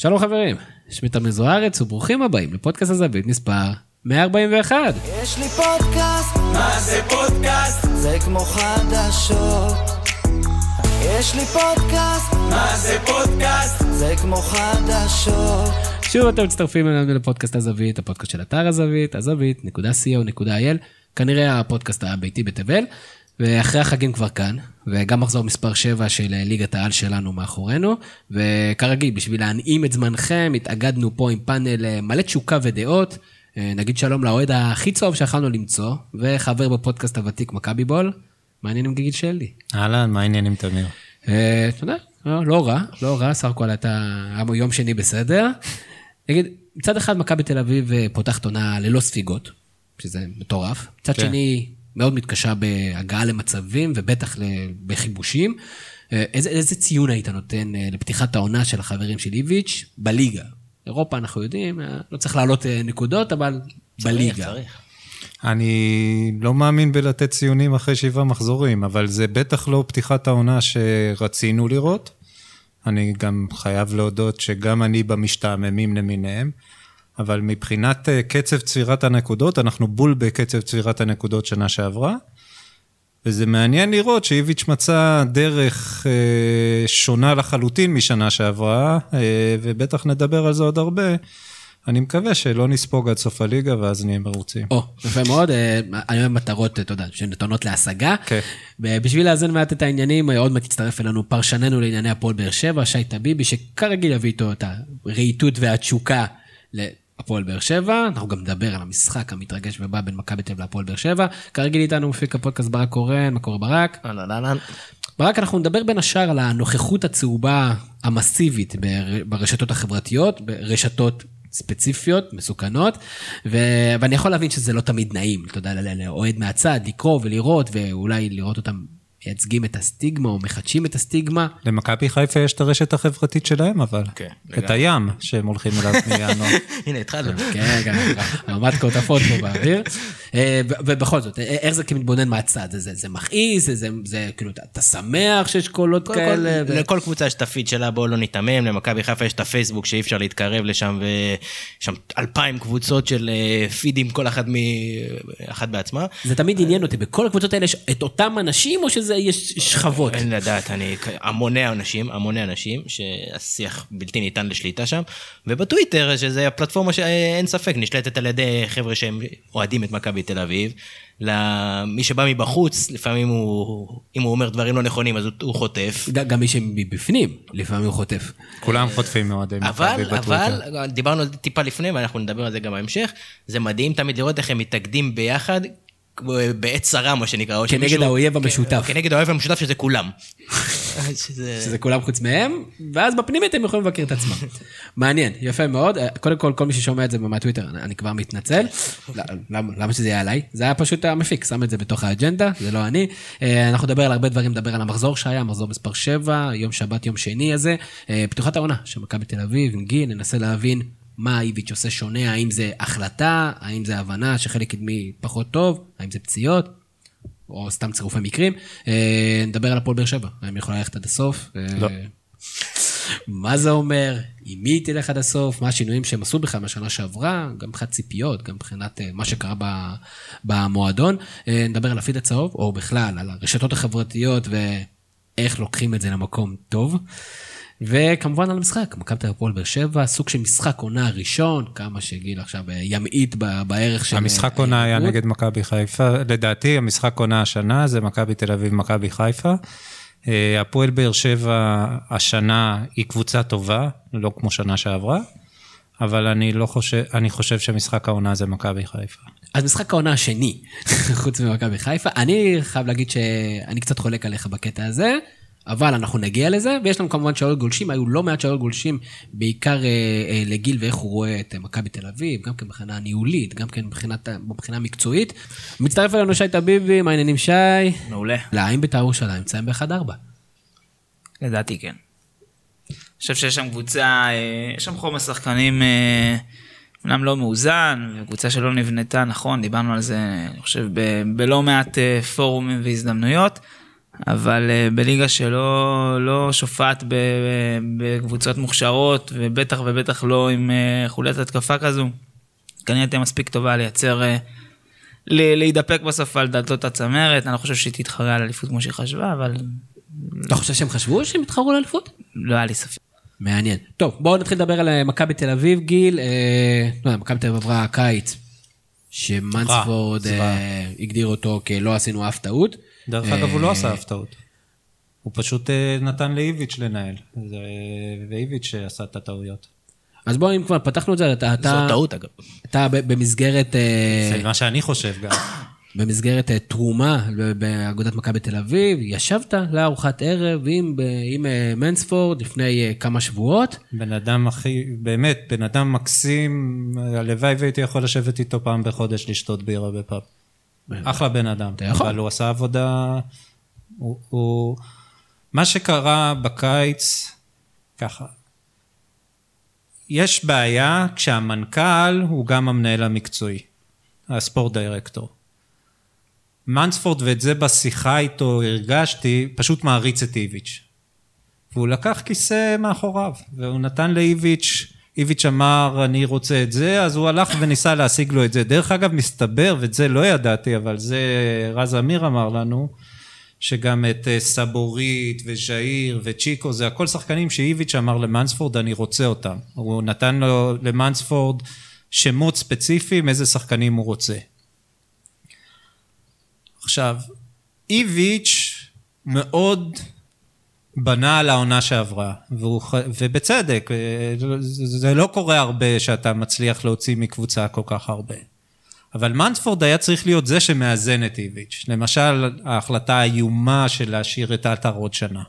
שלום חברים, שמי תמיר זוארץ וברוכים הבאים לפודקאסט הזווית מספר 141. יש לי פודקאסט, מה זה פודקאסט? זה כמו חדשות. יש לי פודקאסט, מה זה פודקאסט? זה כמו חדשות. שוב אתם מצטרפים אלינו לפודקאסט הזווית, הפודקאסט של אתר הזווית, הזווית.co.il, כנראה הפודקאסט הביתי בתבל, ואחרי החגים כבר כאן, וגם מחזור מספר 7 של ליגת העל שלנו מאחורינו, וכרגיל, בשביל להנעים את זמנכם, התאגדנו פה עם פאנל אה, מלא תשוקה ודעות. אה, נגיד שלום לאוהד הכי צהוב שיכלנו למצוא, וחבר בפודקאסט הוותיק מכבי בול, מה העניינים גיגית שלי? אהלן, מה העניינים תמיר? אה, אתה יודע, לא, לא רע, לא רע, סך הכל היה יום שני בסדר. נגיד, מצד אחד מכבי תל אביב אה, פותחת עונה ללא ספיגות, שזה מטורף. מצד כן. שני, מאוד מתקשה בהגעה למצבים ובטח בחיבושים. אה, איזה, איזה ציון היית נותן אה, לפתיחת העונה של החברים של איביץ' בליגה? אירופה אנחנו יודעים, אה, לא צריך לעלות אה, נקודות, אבל בליגה. צריך. אני לא מאמין בלתת ציונים אחרי שבעה מחזורים, אבל זה בטח לא פתיחת העונה שרצינו לראות. אני גם חייב להודות שגם אני במשתעממים למיניהם, אבל מבחינת אה, קצב צבירת הנקודות, אנחנו בול בקצב צבירת הנקודות שנה שעברה. וזה מעניין לראות שאיביץ' מצא דרך אה, שונה לחלוטין משנה שעברה, אה, ובטח נדבר על זה עוד הרבה. אני מקווה שלא נספוג עד סוף הליגה ואז נהיה מרוצים. או, יפה מאוד, אה, אני אוהב מטרות, אתה יודע, שנתונות להשגה. כן. בשביל לאזן מעט את העניינים, אה, עוד מעט יצטרף אלינו פרשננו לענייני הפועל באר שבע, שי טביבי, שכרגיל יביא איתו את הרהיטות והתשוקה להפועל באר שבע. אנחנו גם נדבר על המשחק המתרגש ובא בין מכבי תל אביב להפועל באר שבע. כרגיל איתנו מפיק הפודקאסט ברק קורן, מה קורה ברק? אהלן אהלן. ברק, אנחנו נדבר בין השאר על הנוכחות הצהובה המסיבית בר- ברשתות החברתיות, ברשתות ספציפיות, מסוכנות, ו... ואני יכול להבין שזה לא תמיד נעים, אתה יודע, לאוהד מהצד, לקרוא ולראות, ואולי לראות אותם מייצגים את הסטיגמה או מחדשים את הסטיגמה. למכבי חיפה יש את הרשת החברתית שלהם, אבל. כן, את לגמרי. הים שהם הולכים אליו מינואר. הנה התחלנו. כן, גם הרמטקות עפות פה באוויר. אה, ובכל זאת, אה, איך זה כמתבונן מהצד? זה, זה, זה מכעיס, זה, זה, זה כאילו, אתה, אתה שמח שיש קולות כאלה? כל, ו- לכל קבוצה יש את הפיד שלה, בואו לא ניתמם, למכבי חיפה יש את הפייסבוק שאי אפשר להתקרב לשם, ויש שם אלפיים קבוצות של אה, פידים, כל אחת, מ... אחת בעצמה. זה תמיד עניין אותי, בכל הקבוצות האלה יש את אותם אנשים או שזה יש שכבות? אין לדעת, אני, המוני אנשים, המוני אנשים, שהשיח בלתי ניתן לשליטה שם, ובטוויטר, שזה הפלטפורמה שאין ספק, נשלטת על ידי חבר'ה שהם אוהדים את מכבי תל אביב. למי שבא מבחוץ, לפעמים הוא, אם הוא אומר דברים לא נכונים, אז הוא, חוטף. גם מי שמבפנים, לפעמים הוא חוטף. כולם חוטפים מאוהדי מכבי אבל, בטוויטר. אבל, דיברנו על זה טיפה לפני, ואנחנו נדבר על זה גם בהמשך, זה מדהים תמיד לראות איך הם מתאגדים ביחד, בעת צרה, מה שנקרא. כנגד שמישהו- האויב כן, המשותף. כנגד האויב המשותף, שזה כולם. שזה... שזה כולם חוץ מהם, ואז בפנימית הם יכולים לבקר את עצמם. מעניין, יפה מאוד. קודם כל, כל מי ששומע את זה מהטוויטר, אני כבר מתנצל. ל- למה למה שזה יהיה עליי? זה היה פשוט המפיק, שם את זה בתוך האג'נדה, זה לא אני. אה, אנחנו נדבר על הרבה דברים, נדבר על המחזור שהיה, מחזור מספר 7, יום שבת, יום שני הזה. אה, פתיחת העונה של מכבי תל אביב, עם גיל, ננסה להבין מה איביץ' עושה שונה, האם זה החלטה, האם זה הבנה שחלק קדמי פחות טוב, האם זה פציעות. או סתם צירופי מקרים. אה, נדבר על הפועל באר שבע, האם היא יכולה ללכת עד הסוף? אה, לא. מה זה אומר? עם מי היא תלך עד הסוף? מה השינויים שהם עשו בכלל מהשנה שעברה? גם מבחינת ציפיות, גם מבחינת אה, מה שקרה במועדון. נדבר על הפיד הצהוב, או בכלל על הרשתות החברתיות ואיך לוקחים את זה למקום טוב. וכמובן על המשחק, מכבי תל אביב הפועל באר שבע, סוג של משחק עונה ראשון, כמה שגיל עכשיו אה, ימעיט בערך של... המשחק אה, עונה היה. נגד מכבי חיפה, לדעתי המשחק עונה השנה זה מכבי תל אביב, מכבי חיפה. אה, הפועל באר שבע השנה היא קבוצה טובה, לא כמו שנה שעברה, אבל אני לא חושב, אני חושב שמשחק העונה זה מכבי חיפה. אז משחק העונה השני, חוץ ממכבי חיפה, אני חייב להגיד שאני קצת חולק עליך בקטע הזה, אבל אנחנו נגיע לזה, ויש לנו כמובן שאלות גולשים, היו לא מעט שאלות גולשים, בעיקר אה, אה, לגיל ואיך הוא רואה את אה, מכבי תל אביב, גם כן מבחינה ניהולית, גם כן מבחינת, מבחינה מקצועית. מצטרף אלינו שי טביבי, מה העניינים שי? מעולה. לא, האם בית"ר ירושלים מסיים ב-1-4? לדעתי כן. אני חושב שיש שם קבוצה, אה, יש שם חומר שחקנים אה, אומנם לא מאוזן, וקבוצה שלא נבנתה נכון, דיברנו על זה, אני חושב, ב- בלא מעט אה, פורומים והזדמנויות, אבל אה, בליגה שלא לא שופעת בקבוצות מוכשרות, ובטח ובטח לא עם אה, חוליית התקפה כזו, כנראה תהיה מספיק טובה לייצר, אה, להידפק בסוף על דלתות הצמרת, אני לא חושב שהיא תתחרה על אליפות כמו שהיא חשבה, אבל אתה חושב שהם חשבו שהם יתחרו לאליפות? לא היה לי ספק. מעניין. טוב, בואו נתחיל לדבר על מכבי תל אביב, גיל. אה, לא, מכבי תל אביב עברה קיץ, שמנספורד. אה, הגדיר אותו כלא עשינו אף טעות. דרך אה, אגב, הוא לא עשה הפתעות. הוא פשוט אה, נתן לאיביץ' לנהל. זה- ואיביץ' עשה את הטעויות. אז בואו, אם כבר פתחנו את זה, אתה... זו טעות אגב. אתה במסגרת... אה, זה מה שאני חושב גם. במסגרת תרומה באגודת מכבי תל אביב, ישבת לארוחת ערב עם, עם מנספורד לפני כמה שבועות. בן אדם הכי, באמת, בן אדם מקסים, הלוואי והייתי יכול לשבת איתו פעם בחודש לשתות בירה בפאב. אחלה בן אדם. אתה יכול. אבל הוא עשה עבודה... הוא, הוא... מה שקרה בקיץ, ככה, יש בעיה כשהמנכ"ל הוא גם המנהל המקצועי, הספורט דירקטור. מנספורד, ואת זה בשיחה איתו הרגשתי, פשוט מעריץ את איביץ'. והוא לקח כיסא מאחוריו, והוא נתן לאיביץ', איביץ' אמר, אני רוצה את זה, אז הוא הלך וניסה להשיג לו את זה. דרך אגב, מסתבר, ואת זה לא ידעתי, אבל זה רז אמיר אמר לנו, שגם את אה, סבורית וז'איר וצ'יקו, זה הכל שחקנים שאיביץ' אמר למנספורד, אני רוצה אותם. הוא נתן לו, למנספורד, שמות ספציפיים, איזה שחקנים הוא רוצה. עכשיו, איביץ' מאוד בנה על העונה שעברה, והוא, ובצדק, אה, זה לא קורה הרבה שאתה מצליח להוציא מקבוצה כל כך הרבה. אבל מנספורד היה צריך להיות זה שמאזן את איביץ'. למשל, ההחלטה האיומה של להשאיר את עטר עוד שנה.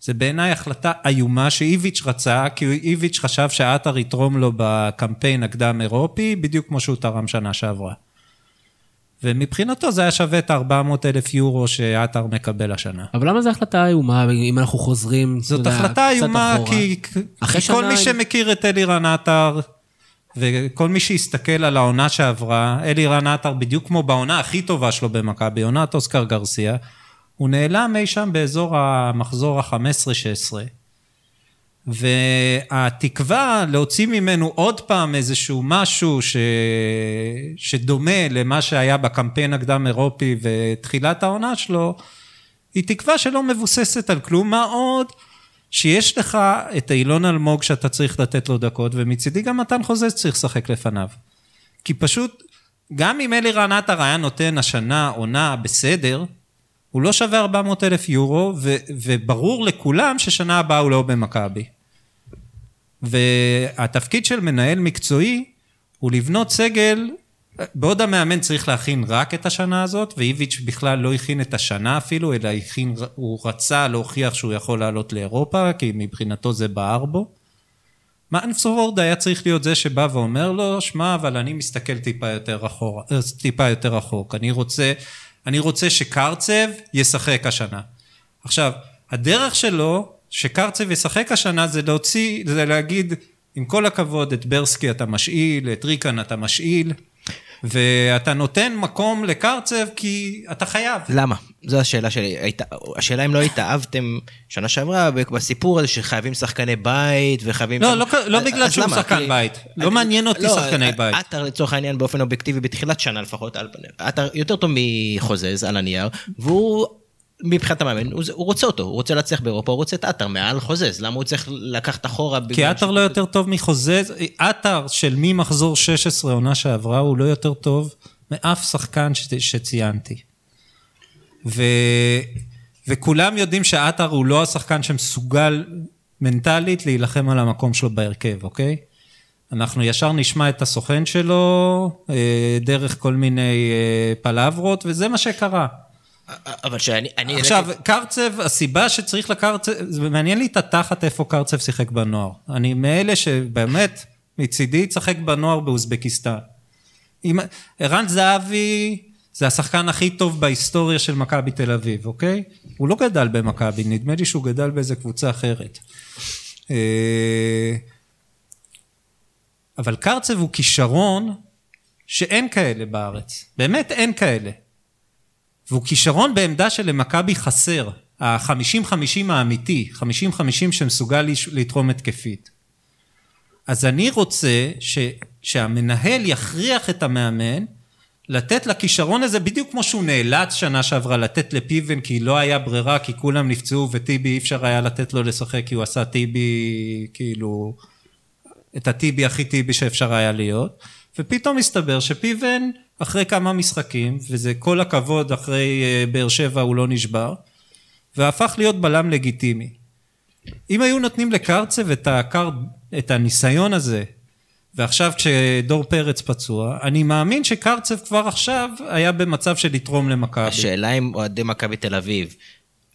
זה בעיניי החלטה איומה שאיביץ' רצה, כי איביץ' חשב שעטר יתרום לו בקמפיין הקדם אירופי, בדיוק כמו שהוא תרם שנה שעברה. ומבחינתו זה היה שווה את ה-400 אלף יורו שעטר מקבל השנה. אבל למה זו החלטה איומה, אם אנחנו חוזרים, זאת יודע, החלטה איומה? כי, כי כל שנה מי עם- שמכיר את אלירן עטר, וכל מי שיסתכל על העונה שעברה, אלירן עטר, בדיוק כמו בעונה הכי טובה שלו במכבי, עונת אוסקר גרסיה, הוא נעלם אי שם באזור המחזור ה-15-16. והתקווה להוציא ממנו עוד פעם איזשהו משהו ש... שדומה למה שהיה בקמפיין הקדם אירופי ותחילת העונה שלו, היא תקווה שלא מבוססת על כלום, מה עוד שיש לך את אילון אלמוג שאתה צריך לתת לו דקות, ומצידי גם מתן חוזז צריך לשחק לפניו. כי פשוט, גם אם אלירן עטר היה נותן השנה עונה בסדר, הוא לא שווה 400 אלף יורו, ו- וברור לכולם ששנה הבאה הוא לא במכבי. והתפקיד של מנהל מקצועי הוא לבנות סגל, בעוד המאמן צריך להכין רק את השנה הזאת, ואיביץ' בכלל לא הכין את השנה אפילו, אלא הכין, הוא רצה להוכיח שהוא יכול לעלות לאירופה, כי מבחינתו זה בער בו. מנספורד היה צריך להיות זה שבא ואומר לו, שמע, אבל אני מסתכל טיפה יותר אחורה, אה, טיפה יותר רחוק. אני רוצה, אני רוצה שקרצב ישחק השנה. עכשיו, הדרך שלו, שקרצב ישחק השנה, זה להוציא, זה להגיד, עם כל הכבוד, את ברסקי אתה משאיל, את ריקן אתה משאיל, ואתה נותן מקום לקרצב כי אתה חייב. למה? זו השאלה שלי. היית- השאלה אם לא התאהבתם שנה שעברה בסיפור הזה שחייבים שחקני בית וחייבים... לא, לא, לא אז- בגלל אז שהוא למה? שחקן כי- בית. לא אני- מעניין אותי לא, שחקני בית. עטר לצורך העניין באופן אובייקטיבי בתחילת שנה לפחות. עטר יותר טוב מחוזז על הנייר, והוא... מבחינת המאמן, הוא, הוא רוצה אותו, הוא רוצה להצליח באירופה, הוא רוצה את עטר מעל חוזז, למה הוא צריך לקחת אחורה? כי עטר לא יותר טוב מחוזז, עטר של ממחזור 16 עונה שעברה הוא לא יותר טוב מאף שחקן ש... שציינתי. ו... וכולם יודעים שעטר הוא לא השחקן שמסוגל מנטלית להילחם על המקום שלו בהרכב, אוקיי? אנחנו ישר נשמע את הסוכן שלו אה, דרך כל מיני אה, פלברות, וזה מה שקרה. אבל שאני... אני- עכשיו, קרצב, הסיבה שצריך לקרצב, זה מעניין לי את התחת איפה קרצב שיחק בנוער. אני מאלה שבאמת, מצידי ישחק בנוער באוזבקיסטן. ערן זהבי זה השחקן הכי טוב בהיסטוריה של מכבי תל אביב, אוקיי? הוא לא גדל במכבי, נדמה לי שהוא גדל באיזה קבוצה אחרת. אה, אבל קרצב הוא כישרון שאין כאלה בארץ. באמת אין כאלה. והוא כישרון בעמדה שלמכבי חסר. ה-50-50 האמיתי, 50-50 שמסוגל לתרום התקפית. אז אני רוצה ש, שהמנהל יכריח את המאמן לתת לכישרון הזה, בדיוק כמו שהוא נאלץ שנה שעברה לתת לפיבן כי לא היה ברירה, כי כולם נפצעו וטיבי אי אפשר היה לתת לו לשחק כי הוא עשה טיבי, כאילו, את הטיבי הכי טיבי שאפשר היה להיות. ופתאום מסתבר שפיבן, אחרי כמה משחקים, וזה כל הכבוד, אחרי אה, באר שבע הוא לא נשבר, והפך להיות בלם לגיטימי. אם היו נותנים לקרצב את, הקר... את הניסיון הזה, ועכשיו כשדור פרץ פצוע, אני מאמין שקרצב כבר עכשיו היה במצב של לתרום למכבי. השאלה אם אוהדי מכבי תל אביב,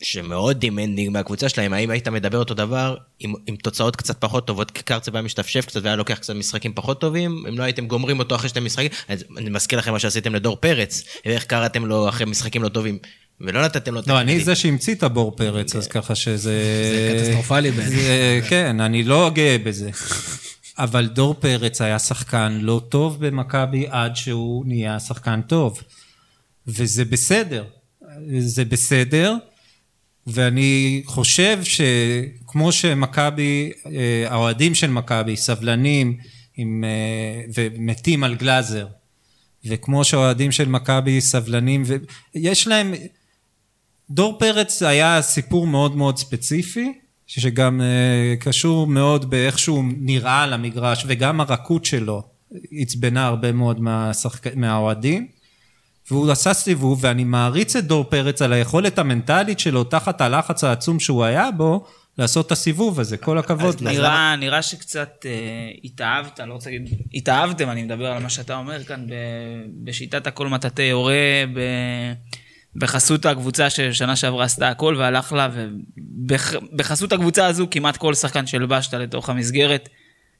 שמאוד demanding מהקבוצה שלהם, האם היית מדבר אותו דבר עם, עם תוצאות קצת פחות טובות, כי קרצב היה משתפשף קצת והיה לוקח קצת משחקים פחות טובים, אם לא הייתם גומרים אותו אחרי שתי משחקים, אני מזכיר לכם מה שעשיתם לדור פרץ, ואיך קראתם לו אחרי משחקים לא טובים. ולא נתתם לו את לא, אני זה שהמציא את הבור פרץ, אז ככה שזה... זה קטסטרופלי בעצם. כן, אני לא גאה בזה. אבל דור פרץ היה שחקן לא טוב במכבי עד שהוא נהיה שחקן טוב. וזה בסדר. זה בסדר, ואני חושב שכמו שמכבי, אה, האוהדים של מכבי סבלנים עם, אה, ומתים על גלאזר, וכמו שהאוהדים של מכבי סבלנים, ויש להם, דור פרץ היה סיפור מאוד מאוד ספציפי, שגם uh, קשור מאוד באיך שהוא נראה על המגרש, וגם הרכות שלו עצבנה הרבה מאוד מהשחק... מהאוהדים. והוא עשה סיבוב, ואני מעריץ את דור פרץ על היכולת המנטלית שלו, תחת הלחץ העצום שהוא היה בו, לעשות את הסיבוב הזה, כל הכבוד. נראה, נראה שקצת אה, התאהבת, לא רוצה להגיד, התאהבתם, אני מדבר על מה שאתה אומר כאן, ב, בשיטת הכל מטאטא יורה, ב... בחסות הקבוצה ששנה שעברה עשתה הכל והלך לה, ובחסות הקבוצה הזו כמעט כל שחקן שלבשת לתוך המסגרת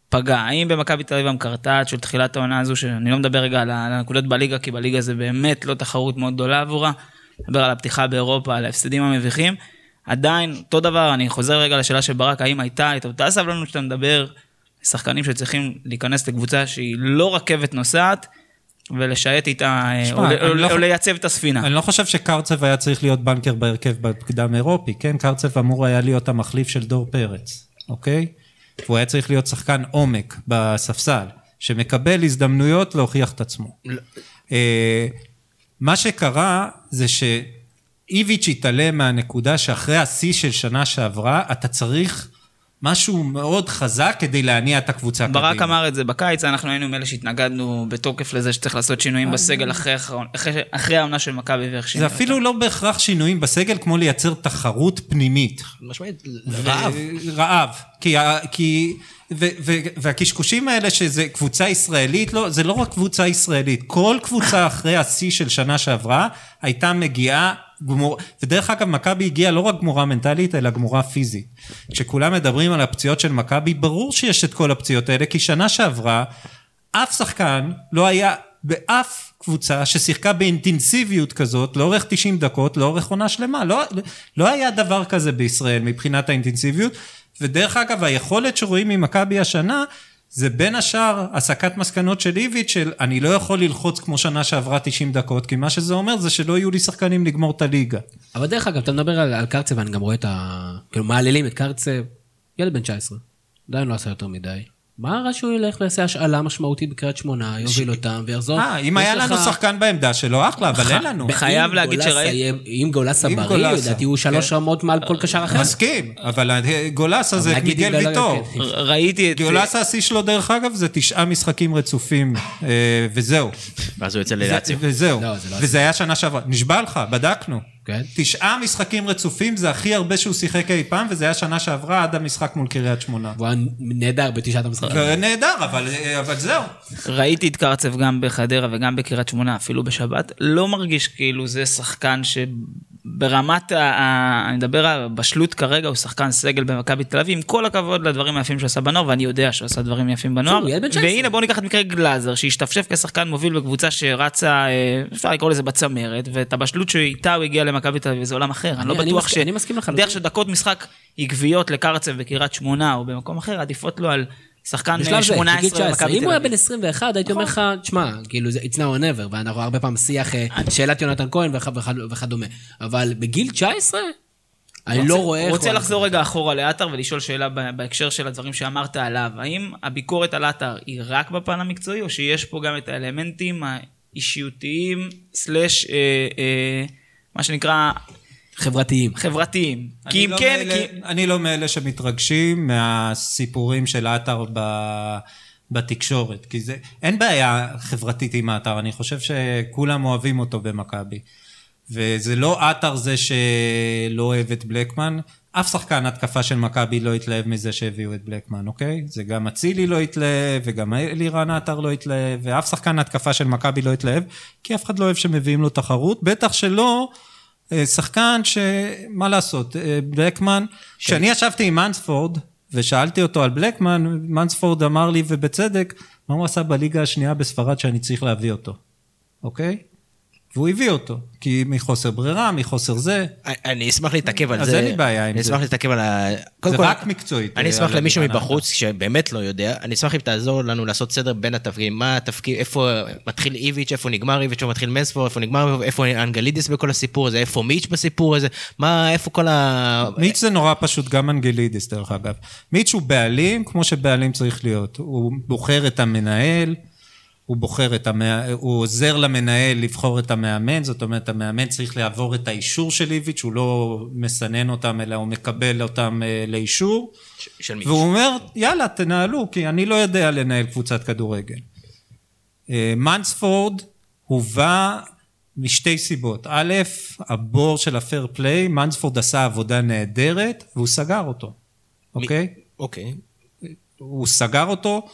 פגע. האם במכבי תל אביב המקרטעת של תחילת העונה הזו, שאני לא מדבר רגע על הנקודות בליגה, כי בליגה זה באמת לא תחרות מאוד גדולה עבורה, מדבר על הפתיחה באירופה, על ההפסדים המביכים, עדיין, אותו דבר, אני חוזר רגע לשאלה של ברק, האם הייתה את אותה סבלנות שאתה מדבר, שחקנים שצריכים להיכנס לקבוצה שהיא לא רכבת נוסעת, ולשייט איתה, אה, שמה, או, או, לא, או לייצב את הספינה. אני לא חושב שקרצב היה צריך להיות בנקר בהרכב בקדם אירופי, כן? קרצב אמור היה להיות המחליף של דור פרץ, אוקיי? והוא היה צריך להיות שחקן עומק בספסל, שמקבל הזדמנויות להוכיח את עצמו. לא. אה, מה שקרה זה שאיביץ' התעלם מהנקודה שאחרי השיא של שנה שעברה, אתה צריך משהו מאוד חזק כדי להניע את הקבוצה קדימה. ברק אמר את זה בקיץ, אנחנו היינו מאלה שהתנגדנו בתוקף לזה שצריך לעשות שינויים בסגל אחרי, אחרי, אחרי העונה של מכבי ואיך שינו זה אפילו לא בהכרח שינויים בסגל, כמו לייצר תחרות פנימית. משמעית, רעב. רעב. כי, כי ו, ו, והקשקושים האלה שזה קבוצה ישראלית, לא, זה לא רק קבוצה ישראלית, כל קבוצה אחרי השיא של שנה שעברה הייתה מגיעה גמור, ודרך אגב מכבי הגיעה לא רק גמורה מנטלית אלא גמורה פיזית. כשכולם מדברים על הפציעות של מכבי, ברור שיש את כל הפציעות האלה, כי שנה שעברה אף שחקן לא היה באף קבוצה ששיחקה באינטנסיביות כזאת לאורך 90 דקות, לאורך עונה שלמה. לא, לא היה דבר כזה בישראל מבחינת האינטנסיביות, ודרך אגב היכולת שרואים ממכבי השנה זה בין השאר הסקת מסקנות של איביץ' של אני לא יכול ללחוץ כמו שנה שעברה 90 דקות, כי מה שזה אומר זה שלא יהיו לי שחקנים לגמור את הליגה. אבל דרך אגב, אתה מדבר על, על קרצב, ואני גם רואה את ה... כאילו, מעללים את קרצב, ילד בן 19, עדיין לא עשה יותר מדי. מה רע שהוא ילך ויעשה השאלה משמעותית בקריית שמונה, יוביל אותם ויחזור? אה, אם היה לנו שחקן בעמדה שלו, אחלה, אבל אין לנו. חייב להגיד שראיתי... אם גולסה בריא, לדעתי הוא שלוש כן. רמות מעל כל קשר אחר. מסכים, אבל גולסה זה מיגל ויטור. כן. ראיתי את... גולסה השיא שלו, דרך אגב, זה תשעה משחקים רצופים, אה, וזהו. ואז הוא יוצא ללהציב. וזהו. לא, לא וזה היה שנה שעברה. נשבע לך, בדקנו. כן. תשעה משחקים רצופים זה הכי הרבה שהוא שיחק אי פעם, וזה היה שנה שעברה עד המשחק מול קריית שמונה. והוא היה נהדר בתשעת המשחקים. נהדר, אבל, אבל זהו. ראיתי את קרצב גם בחדרה וגם בקריית שמונה, אפילו בשבת. לא מרגיש כאילו זה שחקן ש... ברמת, ה... אני מדבר על הבשלות כרגע, הוא שחקן סגל במכבי תל אביב, עם כל הכבוד לדברים היפים שהוא עשה בנוער, ואני יודע שהוא עשה דברים יפים בנוער. והנה בואו ניקח את מקרה גלאזר, שהשתפשף כשחקן מוביל בקבוצה שרצה, אה, אפשר לקרוא לזה בצמרת, ואת הבשלות שאיתה הוא הגיע למכבי תל אביב, זה עולם אחר. אני לא בטוח ש... דרך שדקות משחק עקביות לקרצב בקריית שמונה או במקום אחר, עדיפות לו על שחקן בשלב אה, זה, 18 בגיל 19. במכבי אם הוא היה. בן 21, הייתי אומר לך, תשמע, כאילו it's now or never, ואנחנו הרבה פעמים שיח אה, שאלת יונתן כהן וכ- וכ- וכדומה. אבל בגיל 19, אני לא רואה... איך רוצה לחזור רגע אחורה לעטר ולשאול שאלה בהקשר של הדברים שאמרת עליו. האם הביקורת על עטר היא רק בפן המקצועי, או שיש פה גם את האלמנטים האישיותיים, סלאש, אה, אה, מה שנקרא, חברתיים. חברתיים? כי אם לא כן, מאלה- כי... אני לא מאלה שמתרגשים מהסיפורים של עטר ב... בתקשורת, כי זה, אין בעיה חברתית עם עטר, אני חושב שכולם אוהבים אותו במכבי. וזה לא עטר זה שלא אוהב את בלקמן, אף שחקן התקפה של מכבי לא התלהב מזה שהביאו את בלקמן, אוקיי? זה גם אצילי לא התלהב, וגם אלירן עטר לא התלהב, ואף שחקן התקפה של מכבי לא התלהב, כי אף אחד לא אוהב שמביאים לו תחרות, בטח שלא שחקן שמה לעשות, אה, בלקמן, כשאני ישבתי עם מנספורד ושאלתי אותו על בלקמן, מנספורד אמר לי ובצדק, מה הוא עשה בליגה השנייה בספרד שאני צריך להביא אותו, אוקיי? והוא הביא אותו, כי מחוסר ברירה, מחוסר זה, אני אשמח להתעכב על אז זה. אין לי בעיה עם אני זה. אשמח להתעכב על ה... זה רק מקצועית, אני אה, אשמח למישהו מבחוץ שבאמת לא יודע, אני אשמח אם תעזור לנו לעשות סדר בין התפקידים, מה התפקיד, איפה מתחיל איביץ', איפה נגמר איביץ', איפה מתחיל מנספור, איפה נגמר, איפה אנגלידיס בכל הסיפור הזה, איפה מיץ' בסיפור הזה, מה, איפה כל ה... מיץ' זה נורא פשוט, גם אנגלידיס דרך אגב. מיץ' הוא בעלים, כמו שבעלים צריך להיות. הוא בוחר את המנהל, הוא בוחר את המאמן, הוא עוזר למנהל לבחור את המאמן, זאת אומרת, המאמן צריך לעבור את האישור של איביץ', הוא לא מסנן אותם, אלא הוא מקבל אותם אה, לאישור. של. והוא אומר, יאללה, תנהלו, כי אני לא יודע לנהל קבוצת כדורגל. אה, מנספורד הובא משתי סיבות. א', הבור של הפייר פליי, מנספורד עשה עבודה נהדרת, והוא סגר אותו, אוקיי? אוקיי. הוא סגר אותו,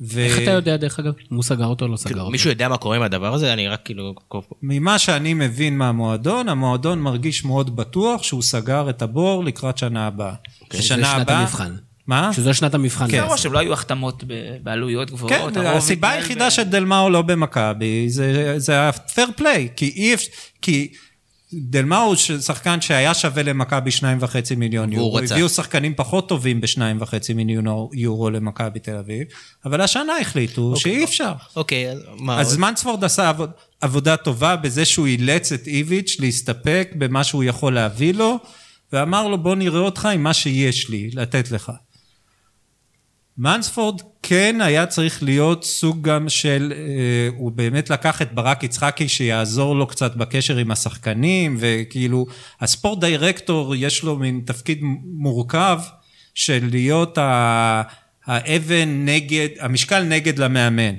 ו... איך אתה יודע, דרך אגב? אם הוא סגר אותו או לא סגר כאילו, אותו? מישהו יודע מה קורה עם הדבר הזה? אני רק כאילו... ממה שאני מבין מהמועדון, המועדון מרגיש מאוד בטוח שהוא סגר את הבור לקראת שנה הבאה. שזה שנת המבחן. מה? שזו שנת המבחן. זה בעצם. או שלא היו החתמות ב- בעלויות גבוהות. כן, הסיבה היחידה ב- שדלמאו לא במכבי זה, זה הפייר פליי, כי אי אפשר, כי דלמאו הוא שחקן שהיה שווה למכבי שניים וחצי מיליון והוא יורו, רצה. הביאו שחקנים פחות טובים בשניים וחצי מיליון יורו למכבי תל אביב, אבל השנה החליטו שאי אפשר. אוקיי, אז מה אז עוד? מנספורד עשה עבוד, עבודה טובה בזה שהוא אילץ את איביץ' להסתפק במה שהוא יכול להביא לו, ואמר לו בוא נראה אותך עם מה שיש לי לתת לך. מנספורד כן היה צריך להיות סוג גם של, אה, הוא באמת לקח את ברק יצחקי שיעזור לו קצת בקשר עם השחקנים, וכאילו הספורט דירקטור יש לו מין תפקיד מורכב של להיות האבן נגד, המשקל נגד למאמן.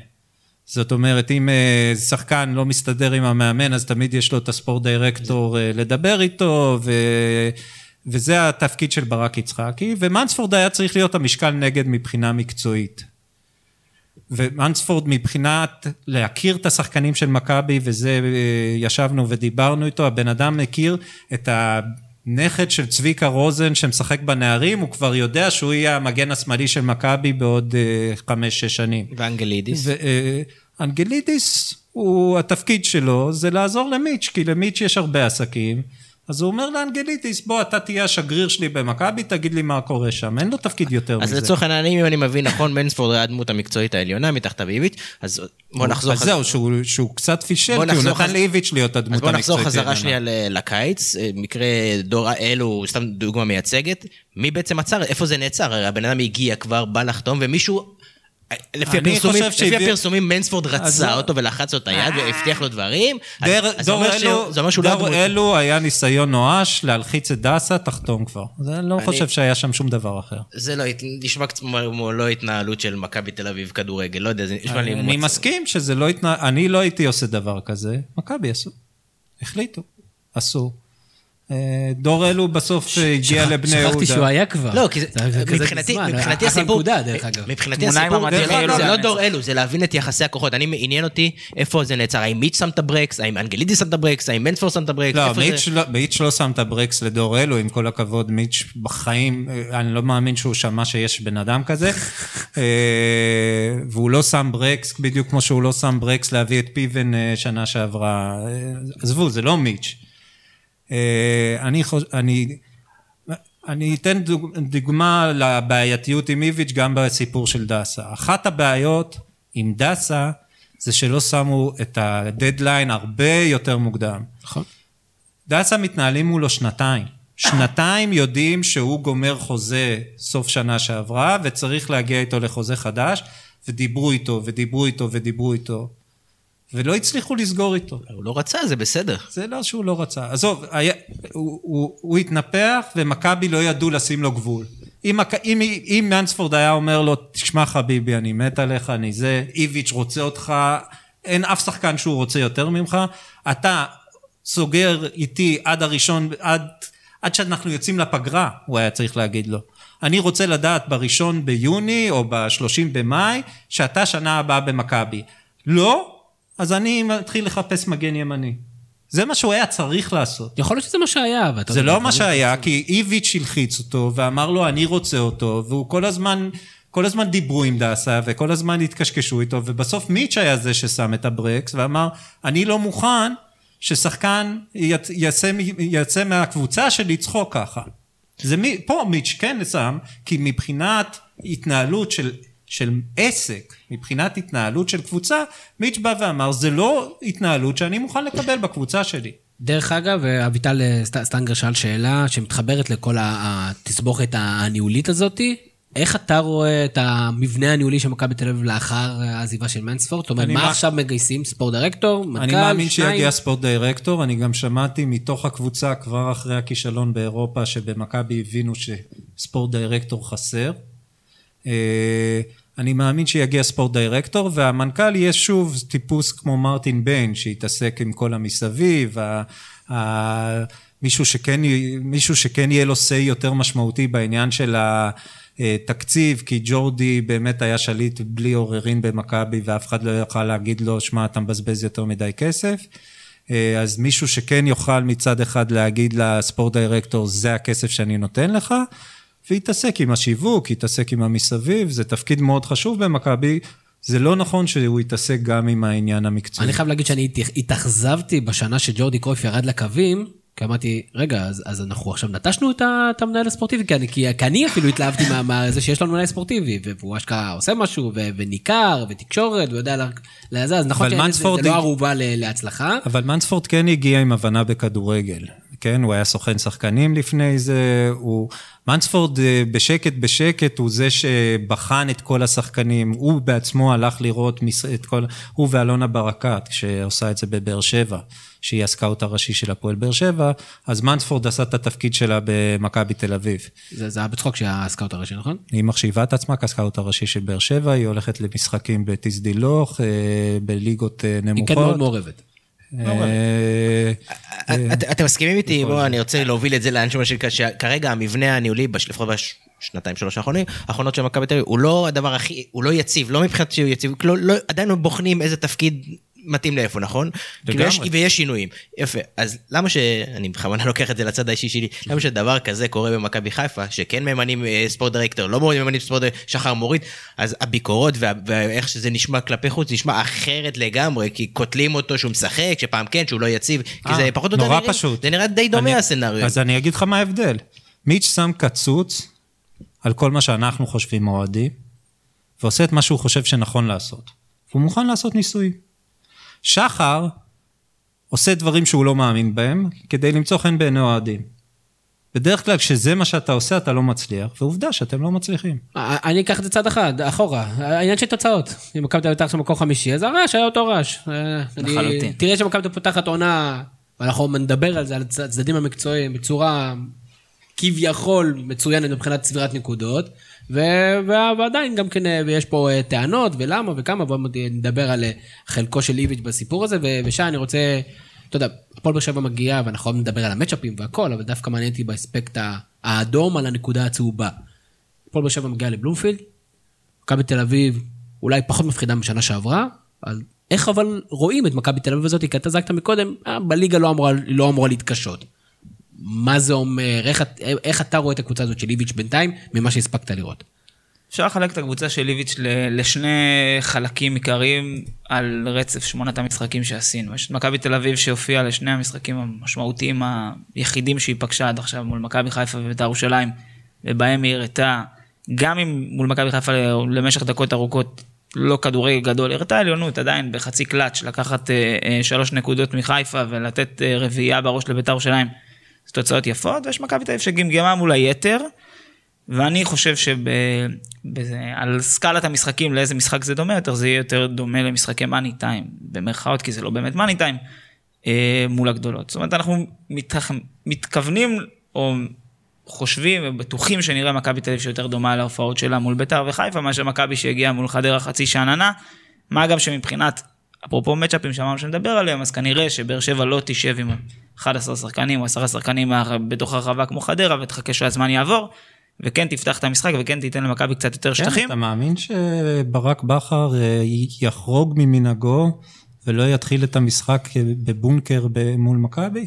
זאת אומרת, אם אה, שחקן לא מסתדר עם המאמן, אז תמיד יש לו את הספורט דירקטור אה, לדבר איתו, ו... וזה התפקיד של ברק יצחקי, ומנספורד היה צריך להיות המשקל נגד מבחינה מקצועית. ומנספורד מבחינת להכיר את השחקנים של מכבי, וזה אה, ישבנו ודיברנו איתו, הבן אדם מכיר את הנכד של צביקה רוזן שמשחק בנערים, הוא כבר יודע שהוא יהיה המגן השמאלי של מכבי בעוד אה, חמש-שש שנים. ואנגלידיס? ואנגלידיס, הוא, התפקיד שלו זה לעזור למיץ', כי למיץ' יש הרבה עסקים. אז הוא אומר לאנגלידיס, בוא, אתה תהיה השגריר שלי במכבי, תגיד לי מה קורה שם. אין לו תפקיד יותר אז מזה. לצורך העניין, אם אני מבין נכון, מנספורד היה הדמות המקצועית העליונה מתחת לאיביץ', אז בוא נחזור אז זהו, שהוא, קצת פישל, כי הוא נתן לאיביץ' להיות הדמות אז בוא נחזור המקצועית חזרה העליונה. שנייה לקיץ, אה, מקרה דור אלו, סתם דוגמה מייצגת, מי בעצם עצר, איפה זה נעצר? הרי הבן אדם הגיע כבר, בא לחתום, ומישהו... לפי הפרסומים, לפי שהביא- הפרסומים מנספורד אז רצה לא. אותו ולחץ לו את היד והבטיח לו דברים. אז- אז זה דור אלו, זה אומר שהוא לא דור הדמות. אלו היה ניסיון נואש להלחיץ את דסה, תחתום כבר. אז אני לא אני- חושב שהיה שם שום דבר אחר. זה לא, נשמע כמו לא התנהלות של מכבי תל אביב כדורגל, לא יודע, זה נשמע לי... אני מסכים שזה לא התנהל, אני לא הייתי עושה דבר כזה, מכבי עשו. החליטו, עשו. אה, דור אלו בסוף אה, הגיע לבני יהודה. שכחתי שהוא היה כבר. לא, כי מבחינתי, מבחינתי אחלה הסיפור, נקודה, דרך אגב. מבחינתי הסיפור, זה לא. דור אלו, זה להבין את יחסי הכוחות. אני, עניין אותי איפה זה נעצר, האם מיץ' שם את הברקס, האם אנגלידי שם את הברקס, האם מנספור שם את הברקס, לא, מיץ' לא, מיץ' לא שם את הברקס לדור אלו, עם כל הכבוד, מיץ' בחיים, אה, אני לא מאמין שהוא שמע שיש בן אדם כזה. אה, והוא לא שם ברקס, בדיוק כמו שהוא לא שם ברקס להביא את פיבן אה, שנה שעברה. אה, עזבו, זה לא מיץ'. אה, אני חושב, אני... אני אתן דוג- דוגמה לבעייתיות עם איביץ' גם בסיפור של דסה. אחת הבעיות עם דסה זה שלא שמו את הדדליין הרבה יותר מוקדם. נכון. דסה מתנהלים מולו שנתיים. שנתיים יודעים שהוא גומר חוזה סוף שנה שעברה וצריך להגיע איתו לחוזה חדש ודיברו איתו ודיברו איתו ודיברו איתו ולא הצליחו לסגור איתו. הוא לא רצה, זה בסדר. זה לא שהוא לא רצה. עזוב, היה, הוא, הוא, הוא התנפח ומכבי לא ידעו לשים לו גבול. אם, אם, אם מנספורד היה אומר לו, תשמע חביבי, אני מת עליך, אני זה, איביץ' רוצה אותך, אין אף שחקן שהוא רוצה יותר ממך, אתה סוגר איתי עד הראשון, עד, עד שאנחנו יוצאים לפגרה, הוא היה צריך להגיד לו. אני רוצה לדעת בראשון ביוני או בשלושים במאי, שאתה שנה הבאה במכבי. לא, אז אני מתחיל לחפש מגן ימני. זה מה שהוא היה צריך לעשות. יכול להיות שזה מה שהיה, ואתה זה יודע, לא מה שהיה, כי איביץ' הלחיץ אותו ואמר לו, אני רוצה אותו, והוא כל הזמן, כל הזמן דיברו עם דסה, וכל הזמן התקשקשו איתו, ובסוף מיץ' היה זה ששם את הברקס, ואמר, אני לא מוכן ששחקן יצא מהקבוצה שלי צחוק ככה. זה מי, פה מיץ' כן שם, כי מבחינת התנהלות של, של עסק, מבחינת התנהלות של קבוצה, מיץ' בא ואמר, זה לא התנהלות שאני מוכן לקבל בקבוצה שלי. דרך אגב, אביטל אה, סט- סטנגר שאל שאלה שמתחברת לכל התסבוכת הניהולית הזאתי. איך אתה רואה את המבנה הניהולי של מכבי תל אביב לאחר העזיבה של מנספורד? זאת אומרת, מה מא- עכשיו מגייסים? ספורט דירקטור? מנכ"ל? אני מאמין שניים? שיגיע ספורט דירקטור, אני גם שמעתי מתוך הקבוצה כבר אחרי הכישלון באירופה, שבמכבי הבינו שספורט דירקטור חסר. אה, אני מאמין שיגיע ספורט דירקטור, והמנכ"ל יהיה שוב טיפוס כמו מרטין ביין, שיתעסק עם כל המסביב, ה- ה- מישהו שכן, מישהו שכן יהיה לו say יותר משמעותי בעניין של התקציב, כי ג'ורדי באמת היה שליט בלי עוררין במכבי, ואף אחד לא יוכל להגיד לו, שמע, אתה מבזבז יותר מדי כסף. אה, אז מישהו שכן יוכל מצד אחד להגיד לספורט דירקטור, זה הכסף שאני נותן לך, ויתעסק עם השיווק, יתעסק עם המסביב, זה תפקיד מאוד חשוב במכבי. זה לא נכון שהוא יתעסק גם עם העניין המקצועי. אני חייב להגיד שאני הת- התאכזבתי בשנה שג'ורדי קרויף ירד לקווים, כי אמרתי, רגע, אז, אז אנחנו עכשיו נטשנו את, את המנהל הספורטיבי, כי אני, כי, כי אני אפילו התלהבתי מה- מה- זה שיש לנו מנהל ספורטיבי, והוא אשכרה עושה משהו, ו, וניכר, ותקשורת, ויודע לזה, אז נכון שזה לא ערובה להצלחה. אבל מנספורד כן הגיע עם הבנה בכדורגל, כן? הוא היה סוכן שחקנים לפני זה, הוא... מנספורד אה, בשקט בשקט הוא זה שבחן את כל השחקנים, הוא בעצמו הלך לראות מס- את כל... הוא ואלונה ברקת, שעושה את זה בבאר שבע, שהיא הסקאוט הראשי של הפועל באר שבע, אז מנספורד עשה את התפקיד שלה במכבי תל אביב. זה, זה היה בצחוק שהיה הסקאוט הראשי, נכון? היא מחשיבה את עצמה כסקאוט הראשי של באר שבע, היא הולכת למשחקים בטיסדילוך, אה, בליגות אה, היא נמוכות. כן מאוד מעורבת. אה, את- אתם מסכימים איתי? בואו, אני רוצה להוביל את זה לאן שאומר שכרגע המבנה הניהולי, לפחות בשנתיים שלוש האחרונים, האחרונות של מכבי תל אביב, הוא לא הדבר הכי, הוא לא יציב, לא מבחינת שהוא יציב, לא- לא- עדיין לא בוחנים איזה תפקיד מתאים לאיפה, נכון? כאילו יש- ויש שינויים. יפה. אז למה ש... אני בכוונה לוקח את זה לצד האישי שלי, למה שדבר כזה קורה במכבי חיפה, שכן ממנים אה, ספורט דירקטור, לא ממנים ספורט דירקטור, שחר מוריד, אז הביקורות וה- ואיך שזה נשמע כלפי חוץ, נשמע אחרת לגמרי, כי קוטלים אותו שהוא משחק, שפעם כן, שהוא לא יציב, כי זה אה, פחות או יותר נורא נראה- פשוט. זה נראה די דומה הסצנריו. אז אני אגיד לך מה ההבדל. מיץ' שם קצוץ על כל מה שאנחנו חושבים אוהדים, ועושה את מה שהוא חושב שנכון לעשות. והוא מוכן לעשות ניסויים. שחר עושה דברים שהוא לא מאמין בהם, כדי למצוא חן בעיני אוהדים. בדרך כלל כשזה מה שאתה עושה אתה לא מצליח, ועובדה שאתם לא מצליחים. אה, אני אקח את זה צד אחד, אחורה. העניין של תוצאות. אם מכבי תל אביב עכשיו מקום חמישי, אז הרעש היה אותו רעש. אה, לחלוטין. תראה שמכבי תל פותחת עונה, ואנחנו נדבר על זה, על הצ- הצדדים המקצועיים, בצורה כביכול מצוינת מבחינת צבירת נקודות, ועדיין גם כן, אה, ויש פה אה, טענות, ולמה וכמה, מעט נדבר על אה, חלקו של איביץ' בסיפור הזה, ו- ושי, אני רוצה, אתה יודע, הפועל באר שבע מגיעה, ואנחנו עוד נדבר על המצ'אפים והכל, אבל דווקא מעניין אותי באספקט האדום על הנקודה הצהובה. הפועל באר שבע מגיעה לבלומפילד, מכבי תל אביב אולי פחות מפחידה משנה שעברה, על איך אבל רואים את מכבי תל אביב הזאת, כי אתה זרקת מקודם, בליגה לא אמורה, לא אמורה להתקשות. מה זה אומר, איך, איך אתה רואה את הקבוצה הזאת של איביץ' בינתיים, ממה שהספקת לראות? אפשר לחלק את הקבוצה של ליביץ' ל- לשני חלקים עיקריים על רצף שמונת המשחקים שעשינו. יש את מכבי תל אביב שהופיעה לשני המשחקים המשמעותיים היחידים שהיא פגשה עד עכשיו מול מכבי חיפה ובית"ר ירושלים, ובהם היא הראתה, גם אם מול מכבי חיפה למשך דקות ארוכות לא כדורגל גדול, הראתה עליונות עדיין בחצי קלאץ', לקחת אה, אה, שלוש נקודות מחיפה ולתת אה, רביעייה בראש לבית"ר ירושלים. זה תוצאות יפות, ויש מכבי תל אביב שגמגמה מול היתר. ואני חושב שעל סקלת המשחקים לאיזה משחק זה דומה יותר, זה יהיה יותר דומה למשחקי מאני טיים, במרכאות, כי זה לא באמת מאני טיים, אה, מול הגדולות. זאת אומרת, אנחנו מת, מתכוונים, או חושבים ובטוחים שנראה מכבי תל אביב שיותר דומה להופעות שלה מול ביתר וחיפה, מאשר מכבי שהגיעה מול חדרה חצי שאננה, מה גם שמבחינת, אפרופו מצ'אפים שאמרנו שנדבר עליהם, אז כנראה שבאר שבע לא תשב עם 11 שחקנים או 10 שחקנים בתוך הרחבה כמו חדרה ותחכה שהזמן יעבור. וכן תפתח את המשחק וכן תיתן למכבי קצת יותר כן, שטחים. אתה מאמין שברק בכר אה, יחרוג ממנהגו ולא יתחיל את המשחק בבונקר מול מכבי?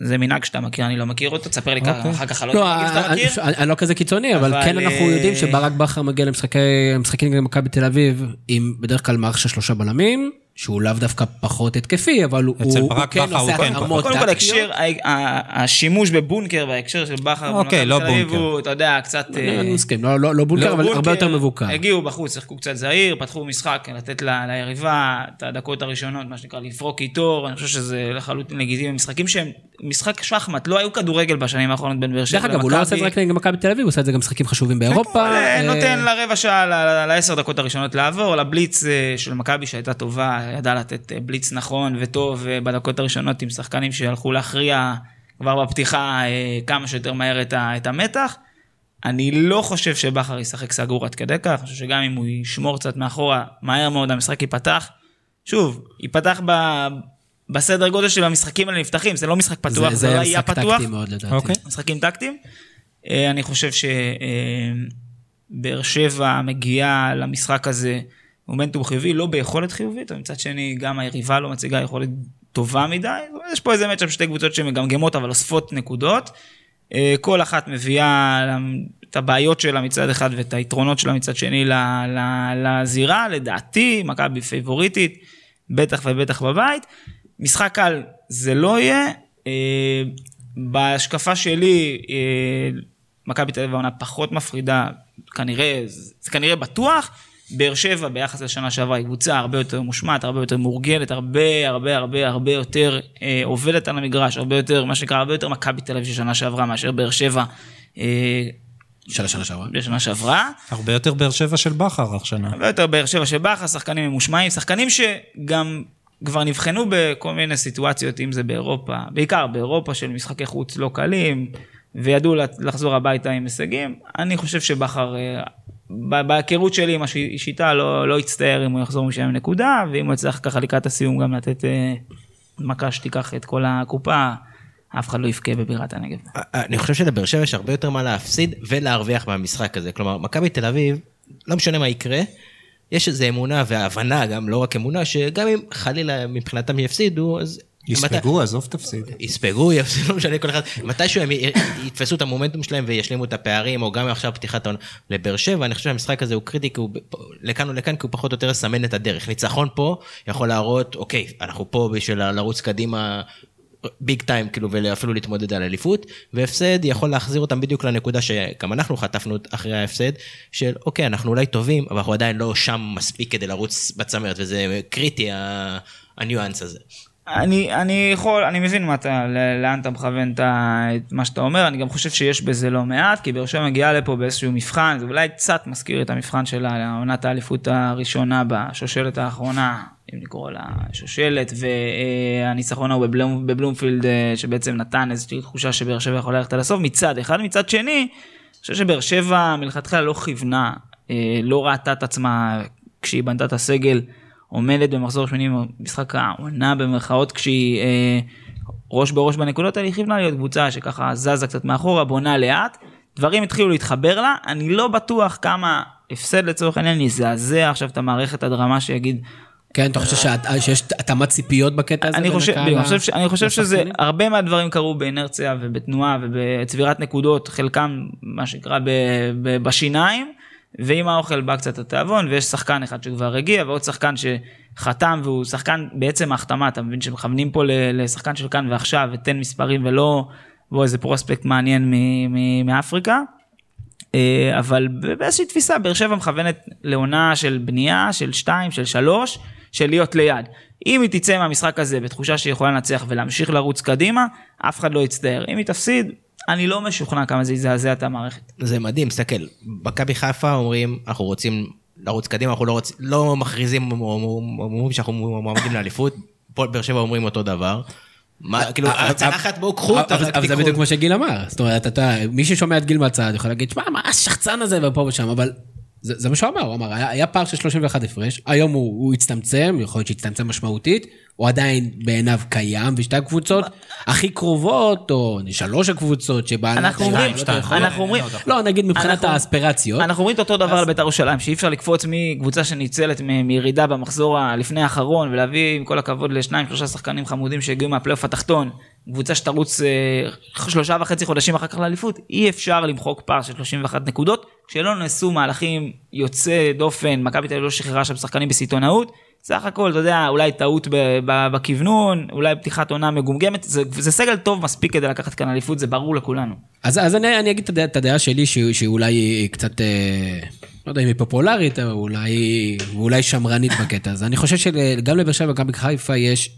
זה מנהג שאתה מכיר, אני לא מכיר אותו, תספר לי ככה, אוקיי. אחר כך לא, לא יודע שאתה מכיר. אני לא כזה קיצוני, אבל אבל, כן אנחנו אה, יודעים שברק בכר מגיע למשחקים נגד מכבי תל אביב עם בדרך כלל מערך של שלושה בלמים, שהוא לאו דווקא פחות התקפי, אבל הוא הוא כן הוא עושה כן התאמות קודם כל טקטיות. הקשר, ה- ה- השימוש בבונקר בהקשר של בכר, אוקיי, לא בונקר. הוא, אתה יודע, קצת... אה, אני מסכים, לא- לא לא בונקר, לא אבל הרבה בונקר, יותר מבוקר. הגיעו בחוץ, שיחקו קצת זהיר, פתחו משחק, לתת ל- ליריבה את הדקות הראשונות, מה שנקרא, לפרוק איתו, אני חושב שזה לחלוטין לגיטימי. משחקים שהם, משחק שחמט, לא היו כדורגל בשנים האחרונות בין באר שבע דרך למכבי. אגב, הוא לא עושה את זה רק נגד מכבי תל אביב, הוא עושה את זה גם משחקים חשובים באירופה. אה, נותן לרבע שעה, ל- ל- לעשר דקות הראשונות לעבור, לבליץ אה, של מכבי שהייתה טובה, ידעה לתת אה, בליץ נכון וטוב אה, בדקות הראשונות עם שחקנים שהלכו להכריע כבר בפתיחה אה, כמה שיותר מהר את המתח. אני לא חושב שבכר ישחק סגור עד כדי כך, אני חושב שגם אם הוא ישמור קצת מאחורה, מהר מאוד המשחק ייפתח. שוב, ייפתח ב... בסדר גודל של המשחקים האלה נפתחים, זה לא משחק פתוח, זה- זה, זה לא היה משחק פתוח. טקטי מאוד לדעתי. אוקיי. משחקים טקטיים. אני חושב שבאר שבע מגיעה למשחק הזה מומנטום חיובי, לא ביכולת חיובית, אבל מצד שני גם היריבה לא מציגה יכולת טובה מדי. יש פה איזה מצ'אפ שתי קבוצות שמגמגמות אבל אוספות נקודות. אה, כל אחת מביאה את הבעיות שלה מצד אחד ואת היתרונות שלה מצד שני לזירה, לדעתי, מכבי פייבוריטית, בטח ובטח בבית. משחק קל זה לא יהיה. אה, בהשקפה שלי, אה, מכבי תל אביב העונה פחות מפחידה, כנראה, זה כנראה בטוח. באר שבע ביחס לשנה שעברה היא קבוצה הרבה יותר מושמעת, הרבה יותר מורגלת, הרבה הרבה הרבה הרבה יותר אה, עובדת על המגרש, הרבה יותר, מה שנקרא, הרבה יותר מכבי תל אביב של שנה שעברה מאשר באר שבע אה, של השנה שעברה. בשנה שעברה. הרבה יותר באר שבע של בכר השנה. הרבה יותר באר שבע של בכר, שחקנים ממושמעים, שחקנים שגם כבר נבחנו בכל מיני סיטואציות, אם זה באירופה, בעיקר באירופה של משחקי חוץ לא קלים, וידעו לחזור הביתה עם הישגים. אני חושב שבכר, אה, בהיכרות שלי עם השיטה, לא, לא יצטער אם הוא יחזור משם נקודה, ואם הוא יצטרך ככה לקראת הסיום גם לתת אה, מכה שתיקח את כל הקופה, אף אחד לא יבכה בבירת הנגב. אני חושב שלבאר שבע יש הרבה יותר מה להפסיד ולהרוויח מהמשחק הזה. כלומר, מכבי תל אביב, לא משנה מה יקרה, יש איזו אמונה והבנה, גם לא רק אמונה, שגם אם חלילה מבחינתם יפסידו, אז... יספגו, עזוב תפסיד. יספגו, יפסידו, לא משנה כל אחד, מתישהו הם יתפסו את המומנטום שלהם וישלימו את הפערים, או גם עכשיו פתיחת העונה לבאר שבע, אני חושב שהמשחק הזה הוא קריטי, כי הוא לכאן ולכאן, כי הוא פחות או יותר יסמן את הדרך. ניצחון פה יכול להראות, אוקיי, אנחנו פה בשביל לרוץ קדימה. ביג טיים כאילו ואפילו להתמודד על אליפות והפסד יכול להחזיר אותם בדיוק לנקודה שגם אנחנו חטפנו אחרי ההפסד של אוקיי אנחנו אולי טובים אבל אנחנו עדיין לא שם מספיק כדי לרוץ בצמרת וזה קריטי הניואנס הזה. אני, אני יכול, אני מבין מה אתה, לאן אתה מכוון את מה שאתה אומר, אני גם חושב שיש בזה לא מעט, כי באר שבע מגיעה לפה באיזשהו מבחן, זה אולי קצת מזכיר את המבחן של עונת האליפות הראשונה בשושלת האחרונה, אם לקרוא לה שושלת, והניצחון ההוא בבלום, בבלומפילד, אה, שבעצם נתן איזושהי תחושה שבאר שבע יכולה ללכת עד הסוף, מצד אחד, מצד שני, אני חושב שבאר שבע מלכתחילה לא כיוונה, אה, לא ראתה את עצמה כשהיא בנתה את הסגל. עומדת במחזור שמיני במשחק העונה במרכאות כשהיא אה, ראש בראש בנקודות האלה, היא כיוונה להיות קבוצה שככה זזה קצת מאחורה, בונה לאט, דברים התחילו להתחבר לה, אני לא בטוח כמה הפסד לצורך העניין יזעזע עכשיו את המערכת עד רמה שיגיד, כן, אתה חושב שאת- שיש התאמת ציפיות בקטע הזה? אני חושב, אני חושב, ש- אני חושב שזה? הרבה מהדברים קרו באינרציה ובתנועה ובצבירת נקודות, חלקם מה שנקרא בשיניים, ועם האוכל בא קצת התיאבון, ויש שחקן אחד שכבר הגיע, ועוד שחקן שחתם, והוא שחקן בעצם ההחתמה, אתה מבין שמכוונים פה לשחקן של כאן ועכשיו, ותן מספרים ולא, בוא איזה פרוספקט מעניין מאפריקה. אה, אבל באיזושהי תפיסה, באר שבע מכוונת לעונה של בנייה, של שתיים, של שלוש, של להיות ליד. אם היא תצא מהמשחק הזה בתחושה שהיא יכולה לנצח ולהמשיך לרוץ קדימה, אף אחד לא יצטער. אם היא תפסיד, אני לא משוכנע כמה זה יזעזע את המערכת. זה מדהים, תסתכל, מכבי חיפה אומרים, אנחנו רוצים לרוץ קדימה, אנחנו לא, רוצ... לא מכריזים, אומרים שאנחנו מועמדים לאליפות, הפועל באר שבע אומרים אותו דבר. מה, כאילו, הצלחת בואו קחו אותה, אבל זה. בדיוק כמו שגיל אמר, זאת אומרת, אתה, מי ששומע את גיל מהצד יכול להגיד, שמע, מה השחצן הזה ופה ושם, אבל זה זה מה שהוא אמר, הוא אמר, היה היה פער של 31 הפרש, היום הוא הוא הצטמצם, יכול להיות שהצטמצם משמעותית, הוא עדיין בעיניו קיים, ושתי הקבוצות הכי קרובות, או שלוש הקבוצות שבעל... אנחנו אומרים, אנחנו אומרים, לא, נגיד מבחינת האספירציות. אנחנו אומרים את אותו דבר על בית"ר ירושלים, שאי אפשר לקפוץ מקבוצה שניצלת מירידה במחזור הלפני האחרון, ולהביא עם כל הכבוד לשניים שלושה שחקנים חמודים שהגיעו מהפלייאוף התחתון, קבוצה שתרוץ אה, שלושה וחצי חודשים אחר כך לאליפות, אי אפשר למחוק פער של 31 נקודות, כשלא נעשו מהלכים יוצא דופן, מכבי תל אביב לא שחררה שם שחקנים בסיטונאות, סך הכל, אתה יודע, אולי טעות בכוונון, אולי פתיחת עונה מגומגמת, זה, זה סגל טוב מספיק כדי לקחת כאן אליפות, זה ברור לכולנו. אז, אז אני, אני אגיד את הדעה, את הדעה שלי, שהיא, שאולי היא קצת, אה, לא יודע אם היא פופולרית, אבל אולי, אולי שמרנית בקטע הזה. אני חושב שגם לבאר שבע וגם בחיפה יש,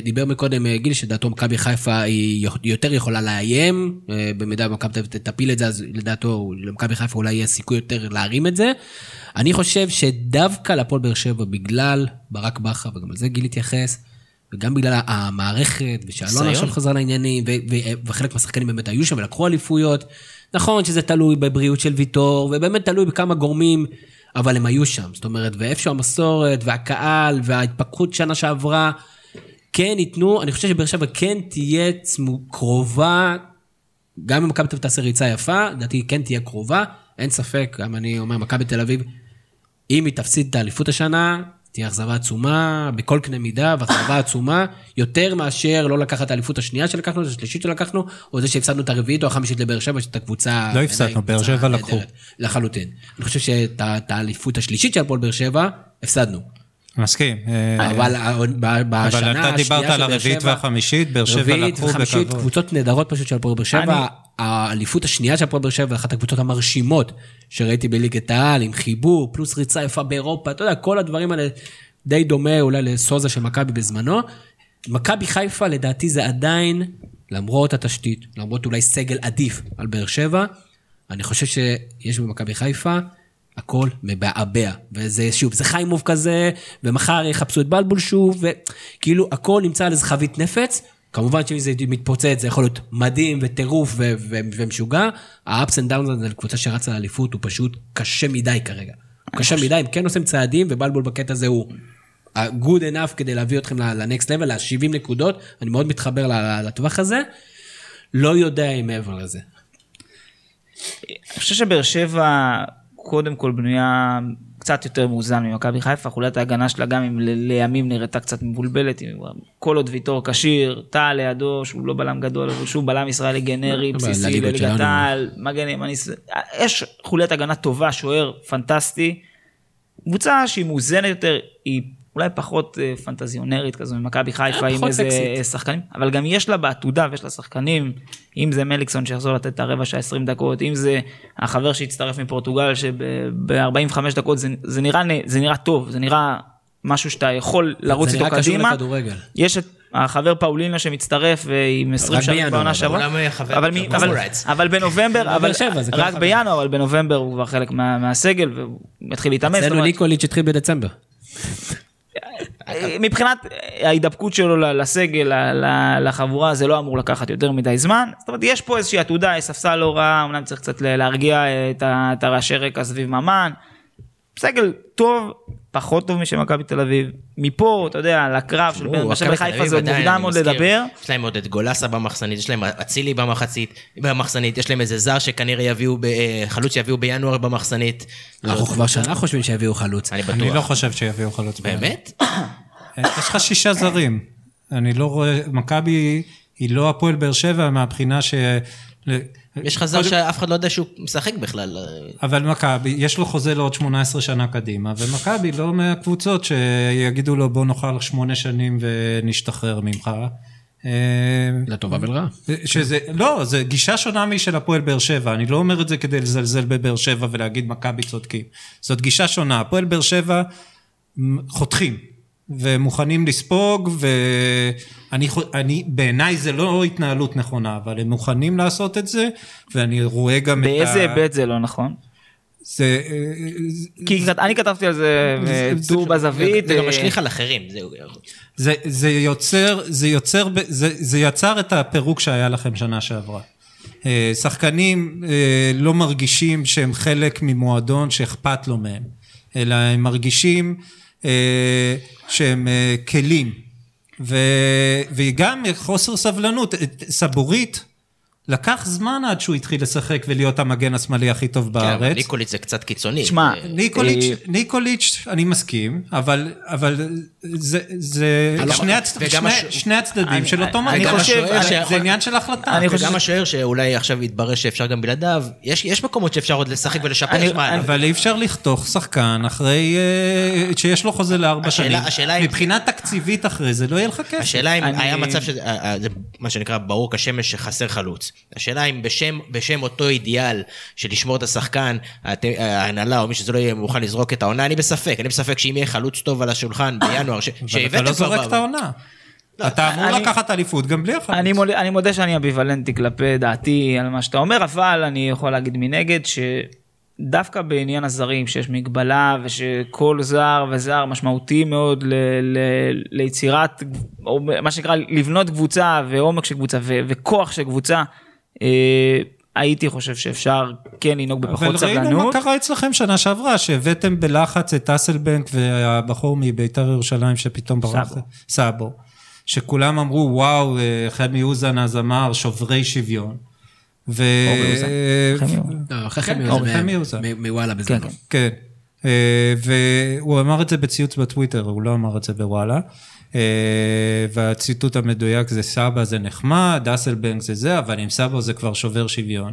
דיבר מקודם אה, גיל, שדעתו מכבי חיפה היא יותר יכולה לאיים, אה, במידה ומכבי תפיל את זה, אז לדעתו למכבי חיפה אולי יהיה סיכוי יותר להרים את זה. אני חושב שדווקא להפועל באר שבע, בגלל ברק בכר, וגם על זה גיל התייחס, וגם בגלל המערכת, ושאלונה. עכשיו חזרה לעניינים, וחלק מהשחקנים באמת היו שם ולקחו אליפויות. נכון שזה תלוי בבריאות של ויטור, ובאמת תלוי בכמה גורמים, אבל הם היו שם. זאת אומרת, ואיפשהו המסורת, והקהל, וההתפכחות שנה שעברה, כן ייתנו, אני חושב שבאר שבע כן תהיה צמו, קרובה, גם אם מכבי תל אביב תעשה ריצה יפה, לדעתי כן תהיה קרובה, אין ספק, גם אני אומר, מכבי תל אביב, אם היא תפסיד את האליפות השנה, תהיה אכזבה עצומה בכל קנה מידה, ואכזבה עצומה, יותר מאשר לא לקחת את האליפות השנייה שלקחנו, את השלישית שלקחנו, או זה שהפסדנו את הרביעית או החמישית לבאר שבע, שאת הקבוצה... לא הפסדנו, באר שבע לקחו. לחלוטין. אני חושב שאת האליפות השלישית של הפועל באר שבע, הפסדנו. מסכים. אה, אבל בשנה אבל השנייה אתה דיברת על הרביעית והחמישית, באר שבע רביעית לקחו וחמישית, בכבוד. קבוצות נהדרות פשוט של הפועל באר שבע. האליפות השנייה של הפועל באר שבע, אחת הקבוצות המרשימות שראיתי בליגת העל, עם חיבור, פלוס ריצה יפה באירופה, אתה יודע, כל הדברים האלה די דומה אולי לסוזה של מכבי בזמנו. מכבי חיפה לדעתי זה עדיין, למרות התשתית, למרות אולי סגל עדיף על באר שבע, אני חושב שיש במכבי חיפה הכל מבעבע. וזה שוב, זה חיימוב כזה, ומחר יחפשו את בלבול שוב, וכאילו הכל נמצא על איזה חבית נפץ. כמובן שאם זה מתפוצץ זה יכול להיות מדהים וטירוף ו- ו- ומשוגע. ה-ups and downs הזה לקבוצה שרצה לאליפות הוא פשוט קשה מדי כרגע. הוא קשה מדי, הם כן עושים צעדים, ובלבול בקטע הזה הוא good enough כדי להביא אתכם ל-next level, ל-70 נקודות, אני מאוד מתחבר לטווח הזה. לא יודע אם מעבר לזה. אני חושב שבאר שבע קודם כל בנויה קצת יותר מאוזן ממכבי חיפה, חולת ההגנה שלה גם אם לימים נראתה קצת מבולבלת, כל עוד ויטור כשיר, טל לידו שהוא לא בלם גדול, אבל שהוא בלם ישראלי גנרי, בסיסי לליגת. העל, מגן ימני, יש חוליית הגנה טובה, שוער פנטסטי. קבוצה שהיא מאוזנת יותר, היא אולי פחות אה, פנטזיונרית כזו ממכבי חיפה עם פחות איזה סקסית. שחקנים, אבל גם יש לה בעתודה ויש לה שחקנים, אם זה מליקסון שיחזור לתת את הרבע שעה 20 דקות, אם זה החבר שהצטרף מפורטוגל שב-45 דקות זה, זה, נראה, זה נראה טוב, זה נראה משהו שאתה יכול לרוץ זה איתו נראה קשור קדימה. לכדורגל. יש את החבר פאולינו שמצטרף אה, עם 20 רק שערים בינואר, בעונה אבל שעברה. אבל, אבל. אבל בנובמבר, אבל שבע, זה רק. בינואר, אבל בנובמבר הוא כבר חלק מה- מהסגל והוא מתחיל להתאמץ. אצלנו אומרת, ניקוליץ' התחיל בדצמבר. מבחינת ההידבקות שלו לסגל, לחבורה, זה לא אמור לקחת יותר מדי זמן. זאת אומרת, יש פה איזושהי עתודה, יש ספסל לא רע, אמנם צריך קצת להרגיע את הרעשי רקע סביב ממן. סגל טוב, פחות טוב משל מכבי תל אביב. מפה, אתה יודע, לקרב של באר תל וחיפה אביב זה עוד מוקדם מזכיר, לדבר. יש להם עוד את גולסה במחסנית, יש להם אצילי במחצית, במחסנית, יש להם איזה זר שכנראה יביאו, אה, חלוץ שיביאו בינואר במחסנית. אנחנו כבר שנה חושבים שיביאו חלוץ. אני אני לא בטוח. חושב שיביאו חלוץ. באמת? יש לך שישה זרים. אני לא רואה, מכבי היא לא הפועל באר שבע מהבחינה ש... יש לך זר שאף אחד לא יודע שהוא משחק בכלל. אבל מכבי, יש לו חוזה לעוד 18 שנה קדימה, ומכבי לא מהקבוצות שיגידו לו בוא נאכל שמונה שנים ונשתחרר ממך. אה, לטובה ולרעה. שזה, לא, זה גישה שונה משל הפועל באר שבע, אני לא אומר את זה כדי לזלזל בבאר שבע ולהגיד מכבי צודקים. זאת גישה שונה, הפועל באר שבע חותכים, ומוכנים לספוג, ואני, חו- אני, בעיניי זה לא התנהלות נכונה, אבל הם מוכנים לעשות את זה, ואני רואה גם את ה... באיזה היבט זה לא נכון? זה... אה, כי כת- אני כתבתי על זה אה, זה- טור בזווית. זה גם אה, משליך על אחרים. זהו. זה, זה יוצר, זה יוצר, זה, זה יצר את הפירוק שהיה לכם שנה שעברה. אה, שחקנים אה, לא מרגישים שהם חלק ממועדון שאכפת לו מהם, אלא הם מרגישים אה, שהם אה, כלים. ו, וגם חוסר סבלנות, סבורית, לקח זמן עד שהוא התחיל לשחק ולהיות המגן השמאלי הכי טוב כן, אבל בארץ. ניקוליץ זה קצת קיצוני. תשמע, זה- ניקוליץ', אה, ניקוליץ', אני מסכים, אבל, אבל זה, זה וגם- שני, הצ... שני, הש- שני הצדדים אני- של אותו אני מגן. חושב- זה- אני- זה עניין של החלטה. אני חושב- וגם השוער שאולי עכשיו יתברר שאפשר גם בלעדיו, יש יש מקומות שאפשר עוד לשחק ולשפר. אני- אני- אבל אי אפשר לחתוך שחקן אחרי אה, שיש לו חוזה לארבע שנים. השאלה אם- מבחינה תקציבית אחרי זה לא יהיה לך כסף. השאלה אם אני- היה מצב שזה, אה, אה, זה מה שנקרא ברור כשמש שחסר חלוץ. השאלה אם בשם, בשם אותו אידיאל של לשמור את השחקן, הת- ההנהלה או מי שזה לא יהיה מוכן לזרוק את העונה, אני בספק. אני בספק שאם יהיה חלוץ טוב על השולחן בינואר, ש- אבל אתה שהבאתם לא כבר זורק את העונה. אתה אמור אני- לקחת אליפות גם בלי החלוץ. אני מודה, אני מודה שאני אמביוולנטי כלפי דעתי על מה שאתה אומר, אבל אני יכול להגיד מנגד שדווקא בעניין הזרים, שיש מגבלה ושכל זר וזר משמעותי מאוד ל, ל, ליצירת, או מה שנקרא לבנות קבוצה ועומק של קבוצה ו, וכוח של קבוצה, אה, הייתי חושב שאפשר כן לנהוג בפחות אבל ראינו מה סבלנות. קרה אצלכם שנה שעברה, שהבאתם בלחץ את אסלבנק והבחור מביתר ירושלים שפתאום ברח. סאבו. סאבו. שכולם אמרו, וואו, אה, חמי אוזן אז אמר, שוברי שוויון. ו... אורי אוזן. חמי אוזן. לא, כן, מוואלה כן, בזמנו. כן. כן. אה, והוא אמר את זה בציוץ בטוויטר, הוא לא אמר את זה בוואלה. אה, והציטוט המדויק זה סבא זה נחמד, אסלבנק זה זה, אבל עם סבא זה כבר שובר שוויון.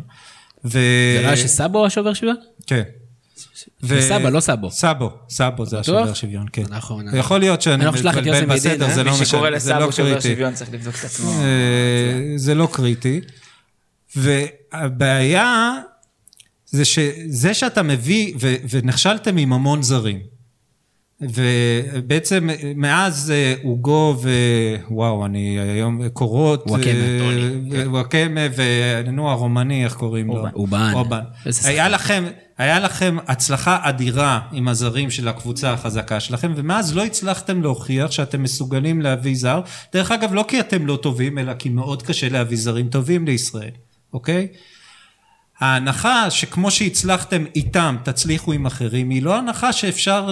ו... זה לא היה שסאבו השובר שוויון? כן. וסבא, לא סאבו. סאבו, סאבו זה? השובר שוויון, כן. נכון. יכול להיות שאני מתבלבל מידין, בסדר, אה? זה לא מי שקורא משנה, זה לא לסאבו שובר קריטי. שוויון צריך לבדוק את עצמו. אה, זה לא קריטי. והבעיה זה שזה שאתה מביא, ו- ונכשלתם עם המון זרים. ובעצם מאז אה, עוגו ווואו, אני היום קורות, וואקמה, ו- וואקמה ונו הרומני, איך קוראים לו? אובן. אובן. היה לכם, היה לכם הצלחה אדירה עם הזרים של הקבוצה החזקה שלכם, ומאז לא הצלחתם להוכיח שאתם מסוגלים להביא זר. דרך אגב, לא כי אתם לא טובים, אלא כי מאוד קשה להביא זרים טובים לישראל, אוקיי? ההנחה שכמו שהצלחתם איתם, תצליחו עם אחרים, היא לא הנחה שאפשר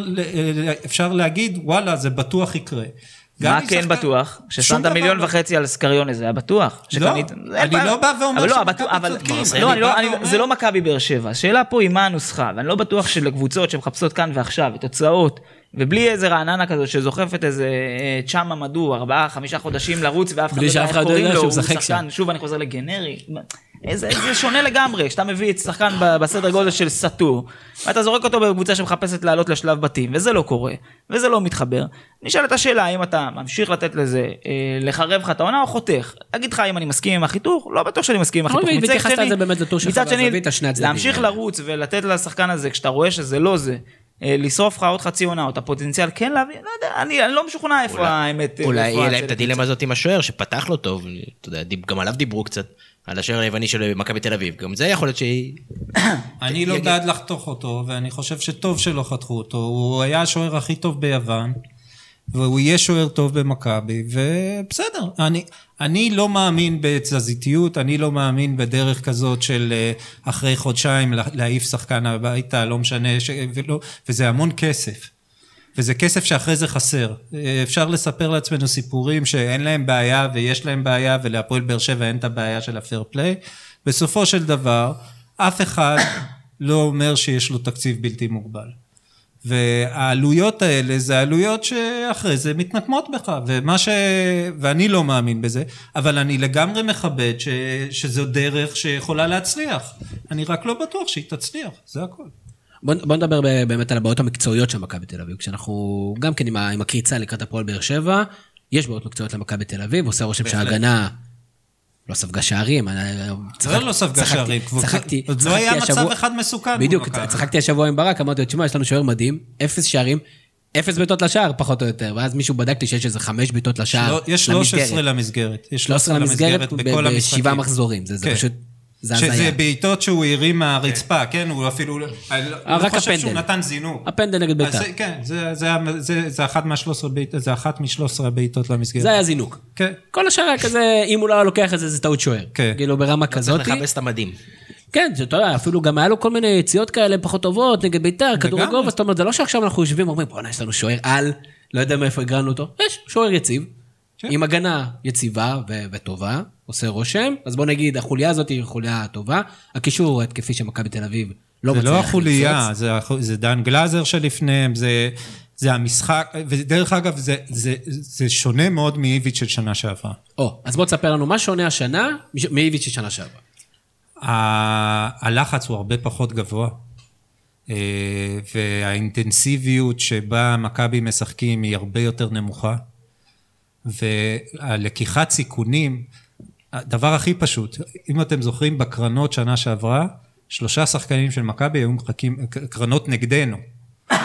אפשר להגיד, וואלה, זה בטוח יקרה. מה כן שחקן- בטוח? ששמת דבר מיליון לא. וחצי על סקריונה זה היה בטוח? שקנית- אני אין בעיה. לא בא ואומר אבל לא, שמכבי בטוח- אבל- צודקים, לא, אני אני לא- אני- ואומר- זה לא מכבי באר שבע, השאלה פה היא מה הנוסחה, ואני לא בטוח שלקבוצות שמחפשות כאן ועכשיו, תוצאות, ובלי איזה רעננה כזאת שזוכפת איזה אה, צ'אמה מדו, ארבעה, חמישה חודשים לרוץ, ואף אחד לא יודע איך לא קוראים לו, הוא שחקן, שוב אני חוזר לגנרי. איזה, זה שונה לגמרי, כשאתה מביא את שחקן בסדר גודל של סאטור, ואתה זורק אותו בקבוצה שמחפשת לעלות לשלב בתים, וזה לא קורה, וזה לא מתחבר. נשאלת השאלה האם אתה ממשיך לתת לזה, אה, לחרב לך את העונה או חותך. אגיד לך אם אני מסכים עם החיתוך, לא בטוח שאני מסכים עם החיתוך. מצד והתייחסת שני- לזה באמת לטור שלך הצדדים. להמשיך לרוץ ולתת לשחקן הזה, כשאתה רואה שזה לא זה, אה, לשרוף לך עוד חצי עונה, או את הפוטנציאל כן להביא, לא יודע, אני אני לא משוכנע איפה האמת. אולי איפה יהיה להם את הדילמה הזאת עם השוער שפתח לו טוב, אתה יודע, גם עליו דיברו קצת, על השוער היווני של מכבי תל אביב, גם זה יכול להיות שהיא... אני לא בעד לחתוך אותו, ואני חושב שטוב שלא חתכו אותו. הוא היה השוער הכי טוב ביוון, והוא יהיה שוער טוב במכבי, ובסדר. אני, אני לא מאמין בתזזיתיות, אני לא מאמין בדרך כזאת של אה, אחרי חודשיים לה- להעיף שחקן הביתה, לא משנה, ש... ולא, וזה המון כסף. וזה כסף שאחרי זה חסר. אה, אפשר לספר לעצמנו סיפורים שאין להם בעיה ויש להם בעיה, ולהפועל באר שבע אין את הבעיה של הפייר פליי. בסופו של דבר, אף אחד לא אומר שיש לו תקציב בלתי מוגבל. והעלויות האלה זה עלויות שאחרי זה מתנקמות בך, ומה ש... ואני לא מאמין בזה, אבל אני לגמרי מכבד ש... שזו דרך שיכולה להצליח. אני רק לא בטוח שהיא תצליח, זה הכל. בוא, בוא נדבר באמת על הבעיות המקצועיות של מכבי תל אביב. כשאנחנו, גם כן עם, ה- עם הקריצה לקראת הפועל באר שבע, יש בעיות מקצועיות למכבי תל אביב, עושה רושם שההגנה לא ספגה שערים. אני- זה לא ספגה שערים, צחקתי, עוד לא היה מצב אחד מסוכן בדיוק. צחקתי השבוע עם ברק, אמרתי לו, תשמע, יש לנו שוער מדהים, אפס שערים, אפס בעיטות לשער, פחות או יותר. ואז מישהו בדק לי שיש איזה חמש בעיטות לשער. יש 13 למסגרת. יש 13 למסגרת בכל המשחקים. בשבעה מחזורים, זה זה כן. פשוט, זה שזה הזיה. בעיטות שהוא הרים מהרצפה, כן? הוא אפילו... אני לא אה, רק חושב שהוא הפנדל. נתן זינוק. הפנדל נגד בית"ר. זה- כן, זה- זה היה- זה- זה אחת מה-13 בעיטות, זה אחת מ-13 הבעיטות למסגרת. זה היה זינוק. כן. כל השאר היה כזה, אם הוא לא היה לוקח את זה, זה טעות שוער. כן. כאילו ברמה כזאת. צריך לכבס את המדים. כן, שאתה יודע, אפילו גם היה לו כל מיני יציאות כאלה פחות טובות נגד בית"ר, כדורי. גובה, זאת אומרת, זה לא שעכשיו אנחנו יושבים ואומרים, בואנה, יש לנו שוער על, לא יודע מאיפה הגרלנו אותו. יש, שוער יציב, כן. עם הגנה יציבה ו- וטובה, עושה רושם, אז בוא נגיד, החוליה הזאת היא חוליה טובה, הקישור ההתקפי של מכבי תל אביב לא זה מצליח לא החוליה. זה, זה דן גלאזר שלפניהם, זה, זה המשחק, ודרך אגב, זה, זה, זה שונה מאוד מאיביץ' של שנה שעברה. או, אז בוא תספר לנו מה שונה השנה מאיביץ' של שנה שעברה. ה- הלחץ הוא הרבה פחות גבוה, אה, והאינטנסיביות שבה מכבי משחקים היא הרבה יותר נמוכה, והלקיחת סיכונים, הדבר הכי פשוט, אם אתם זוכרים בקרנות שנה שעברה, שלושה שחקנים של מכבי היו מחכים, קרנות נגדנו,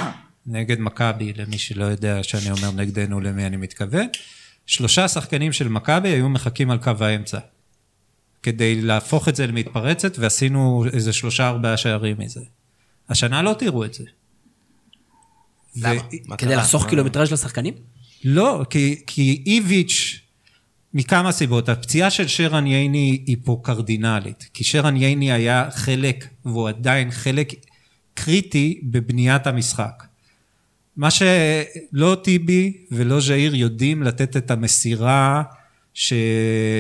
נגד מכבי, למי שלא יודע שאני אומר נגדנו, למי אני מתכוון, שלושה שחקנים של מכבי היו מחכים על קו האמצע. כדי להפוך את זה למתפרצת, ועשינו איזה שלושה ארבעה שערים מזה. השנה לא תראו את זה. למה? ו- כדי? לחסוך קילומטראז' לשחקנים? לא, כי, כי איביץ', מכמה סיבות, הפציעה של שרן ייני היא פה קרדינלית, כי שרן ייני היה חלק, והוא עדיין חלק קריטי בבניית המשחק. מה שלא טיבי ולא ז'איר יודעים לתת את המסירה, ש...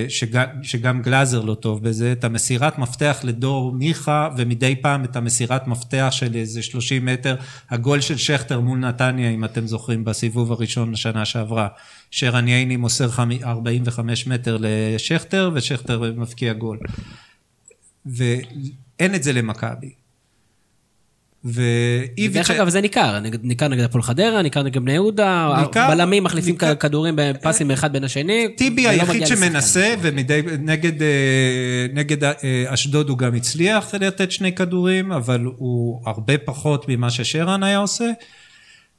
שגם, שגם גלאזר לא טוב בזה, את המסירת מפתח לדור מיכה, ומדי פעם את המסירת מפתח של איזה 30 מטר, הגול של שכטר מול נתניה, אם אתם זוכרים, בסיבוב הראשון לשנה שעברה. שרן ייני מוסר חמ- 45 מטר לשכטר, ושכטר מבקיע גול. ואין את זה למכבי. ואיביץ'... דרך אגב, זה ניכר, ניכר נגד הפועל חדרה, ניכר נגד בני יהודה, בלמים מחליפים כדורים בפסים מאחד בין השני. טיבי היחיד. שמנסה, ונגד אה, אה, אשדוד הוא גם הצליח לתת שני כדורים, אבל הוא הרבה פחות ממה ששרן היה עושה.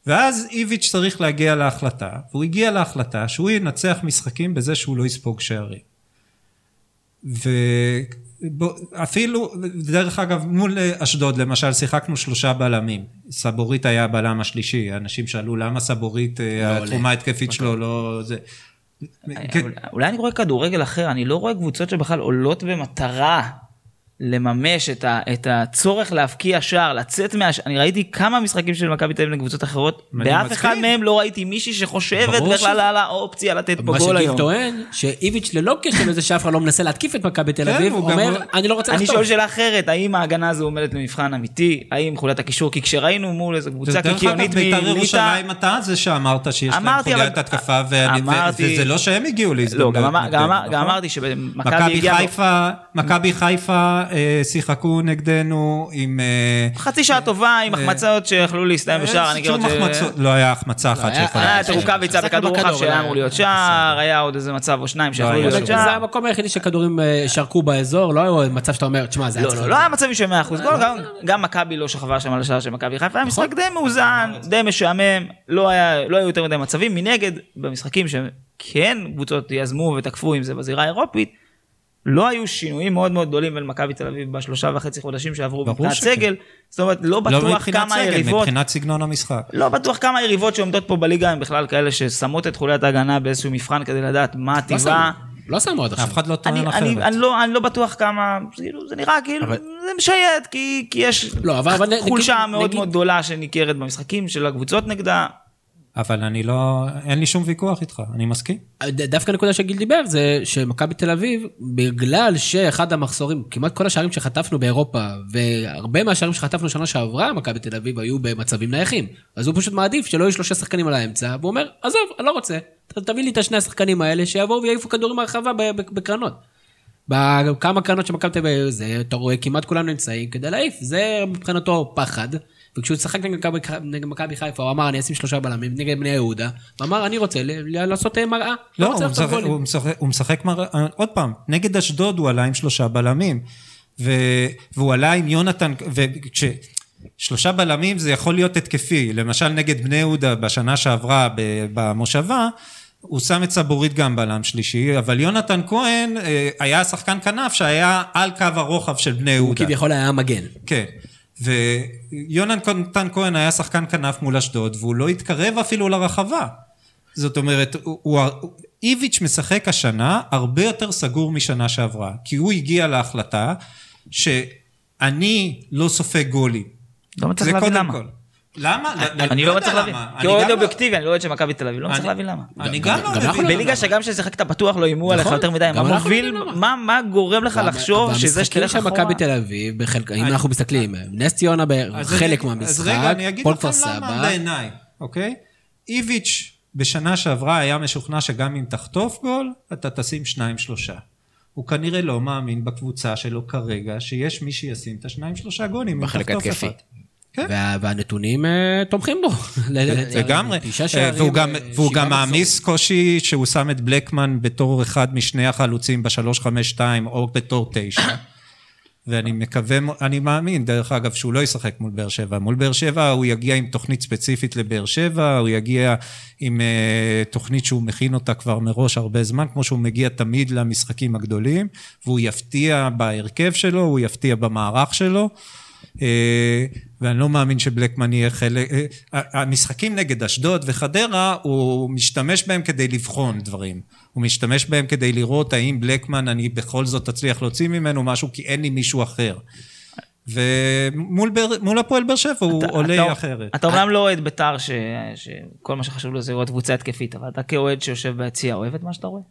ואז איביץ' צריך להגיע להחלטה, והוא הגיע להחלטה שהוא ינצח משחקים בזה שהוא לא יספוג שערים. ואפילו, דרך אגב, מול אשדוד למשל, שיחקנו שלושה בלמים. סבורית היה הבלם השלישי, אנשים שאלו למה סבורית, לא התרומה ההתקפית שלו לא... זה... כן, אבל אולי אני רואה כדורגל אחר, אני לא רואה קבוצות שבכלל עולות במטרה לממש את, ה, את הצורך להבקיע שער, לצאת מה... אני ראיתי כמה משחקים של מכבי תל אביב לקבוצות אחרות, אני באף מסכים. אחד מהם לא ראיתי מישהי שחושבת בכלל שזה- על האופציה לתת פה מה גול שגיל היום. טוען, שאיביץ' ללא קשר לזה שאף אחד לא מנסה להתקיף את מכבי תל כן, אביב, הוא גם אומר, לא- אני לא רוצה אני לחטוף. שואל שאלה אחרת, האם ההגנה הזו עומדת למבחן אמיתי? האם חוליית הקישור? כי כשראינו מול איזו קבוצה דרך אגב, קיקיונית בית"ר מליטא, ירושלים אתה זה שאמרת שיש להם חוליית התקפה, וזה לא שהם הגיעו לא, להזדמנות. גם נכון? אמרתי שמכבי. חיפה, שיחקו נגדנו עם... אה, חצי שעה טובה עם החמצות שיכלו להסתיים בשער, אני שום. החמצות, לא היה החמצה אחת היה- שיכולה... היה היה- את רוקאביצה בכדור רוחב שהיה היה- אמור להיות שער, היה עוד איזה מצב או שניים שיכולו היה להיות שום. זה שער. המקום היחידי שכדורים אה, שרקו באזור, לא היה מצב שאתה אומר, תשמע, זה היה לא, צריך לא, לא היה מצבים של 100% גול, גם- גם מכבי לא שכבה שם על השער של מכבי חיפה, היה משחק די מאוזן, די משעמם, לא היה- לא היו יותר מדי מצבים, מנגד, במשחקים שכן קבוצות יזמו ותקפו אם זה בזירה האירופית, לא היו שינויים מאוד מאוד גדולים בין מכבי תל אביב בשלושה וחצי חודשים שעברו מבחינת. סגל, זאת אומרת, לא לא בטוח מבחינת כמה סגל, יריבות, מבחינת סגנון המשחק. לא בטוח כמה יריבות שעומדות פה בליגה הם בכלל כאלה ששמות את חוליית ההגנה באיזשהו מבחן כדי לדעת מה לא טבעה. שמו, לא שמו עד עכשיו. אף אחד לא טוען אני, אחרת. אני, אני, לא, אני לא בטוח כמה, כאילו, זה נראה כאילו, אבל- זה משייט, כי, כי יש לא, אבל- חולשה נגיד- מאוד נגיד- מאוד גדולה שניכרת במשחקים של הקבוצות נגדה. אבל אני לא, אין לי שום ויכוח איתך, אני מסכים. דווקא הנקודה שגיל דיבר זה שמכבי תל אביב, בגלל שאחד המחזורים, כמעט כל השערים שחטפנו באירופה, והרבה מהשערים שחטפנו שנה שעברה, מכבי תל אביב היו במצבים נייחים. אז הוא פשוט מעדיף שלא יהיו שלושה שחקנים על האמצע, והוא אומר, עזוב, אני לא רוצה, תביא לי את השני השחקנים האלה, שיבואו ויעיפו כדורים מהרחבה בקרנות. בכמה קרנות שמכבי תל אביב, אתה רואה, כמעט כולם נמצאים כדי להעיף, זה מבחינתו פחד. וכשהוא שיחק נגד מכבי- חיפה, הוא אמר, אני אשים שלושה בלמים נגד בני יהודה, ואמר, אני רוצה ל- ל- לעשות אה, מראה. לא, רוצה הוא משחק, גולים." הוא, משחק, הוא משחק מר... עוד פעם, נגד אשדוד הוא עלה עם שלושה בלמים. והוא עלה עם יונתן, וכש... שלושה בלמים זה יכול להיות התקפי. למשל נגד בני יהודה בשנה שעברה במושבה, הוא שם את סבורית גם בלם שלישי, אבל יונתן כהן אה, היה שחקן כנף שהיה על קו הרוחב של בני הוא יהודה. כביכול היה מגן. כן. ויונתן כהן היה שחקן כנף מול אשדוד, והוא לא התקרב אפילו לרחבה. זאת אומרת, הוא, הוא, איביץ' משחק השנה הרבה יותר סגור משנה שעברה, כי הוא הגיע להחלטה שאני לא סופג גולים. לא מצליח להבין למה. כל. למה? אני לא יודע מצליח להבין. למה. כי גם לא- אובייקטיבי, אני לא אוהד של מכבי תל אביב, לא מצליח להבין למה. אני גם- לא מבין. לא בליגה שגם כששיחקת פתוח לא איימו עליך נכון, יותר מדי, מה מוביל, לא מה גורם לך לחשוב שזה שתלך במשחקים של אחורה? מכבי תל אביב, בחלק- אם אנחנו מסתכלים, נס ציונה בחלק מהמשחק, אז רגע, אני אגיד לכם כפר למה סבא, בעיניי, אוקיי? איביץ' בשנה שעברה היה משוכנע שגם אם תחטוף גול, אתה תשים שניים שלושה. הוא כנראה לא מאמין בקבוצה שלו כרגע, שיש מי שישים את השניים שלושה גולים. אם בחלק תחטוף. אחד. כן. וה- והנתונים אה, תומכים בו. לגמרי, אה, והוא גם, והוא גם. מעמיס קושי שהוא שם את בלקמן בתור אחד משני החלוצים בשלוש חמש שתיים או בתור תשע. ואני מקווה, אני מאמין, דרך אגב, שהוא לא ישחק מול באר שבע. מול באר שבע הוא יגיע עם תוכנית ספציפית לבאר שבע, הוא יגיע עם uh, תוכנית שהוא מכין אותה כבר מראש הרבה זמן, כמו שהוא מגיע תמיד למשחקים הגדולים, והוא יפתיע בהרכב שלו, הוא יפתיע במערך שלו. ואני לא מאמין שבלקמן יהיה חלק... אה, המשחקים נגד אשדוד וחדרה, הוא משתמש בהם כדי לבחון דברים. הוא משתמש בהם כדי לראות האם בלקמן, אני בכל זאת אצליח להוציא ממנו משהו, כי אין לי מישהו אחר. ומול הפועל באר שבע הוא אתה- עולה אתה- אחרת. אתה אומנם לא אוהד בית"ר ש- שכל מה שחשוב לו זה לראות קבוצה התקפית, אבל אתה כאוהד שיושב ביציע אוהב את מה שאתה רואה?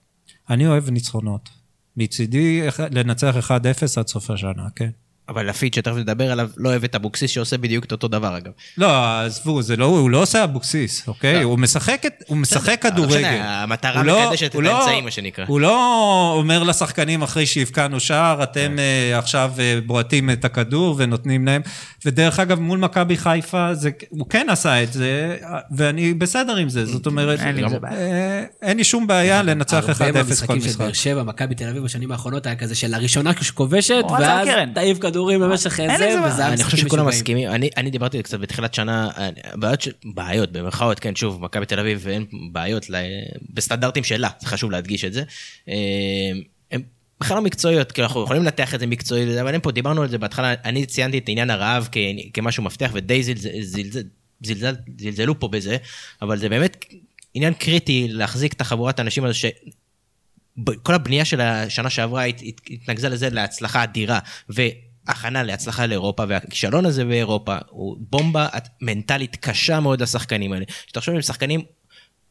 אני אוהב ניצחונות. מצידי לנצח 1-0 עד סוף השנה, כן. אבל לפיד שתכף נדבר עליו, לא אוהב את אבוקסיס שעושה בדיוק את אותו דבר אגב. לא, עזבו, זה לא, הוא לא עושה אבוקסיס, אוקיי? הוא משחק, את- הוא משחק לא כדורגל. משנה, המטרה לא- מקדשת את לא- האמצעים, מה שנקרא. הוא לא אומר לשחקנים אחרי שהבקענו שער, אתם אה, עכשיו אה, בועטים את הכדור ונותנים להם. ודרך אגב, מול מכבי חיפה, זה- הוא כן עשה את זה, ואני בסדר עם זה. זאת אומרת, אין לי. אה, אין לי שום בעיה לנצח 1-0 הרבה כל מהמשחקים של משחק. באר שבע, מכבי תל אביב בשנים האחרונות היה כזה שלראשונה כשכובשת, ואז. תעיף כדורים במשך אין זה, לזה בעיה. וזה אני חושב שכולם. מסכימים, אני, אני דיברתי קצת בתחילת שנה, אני- בעיות, בעיות במרכאות, כן, שוב, מכבי תל אביב אין בעיות בסטנדרטים שלה, זה חשוב להדגיש את זה. אה, הם בכלל לא מקצועיות, כי אנחנו יכולים לנתח את זה מקצועית, אבל אין פה, דיברנו על זה בהתחלה, אני ציינתי את עניין הרעב כ- כמשהו מפתח, ודי זלזל, זלזל, זלזל, זלזלו פה בזה, אבל זה באמת עניין קריטי להחזיק את החבורת האנשים הזו, ש... ב- כל הבנייה של השנה שעברה הת- הת- התנקזה לזה להצלחה אדירה, והכנה להצלחה לאירופה, והכישלון הזה באירופה הוא בומבה מנטלית קשה מאוד לשחקנים האלה. שתחשוב הם שחקנים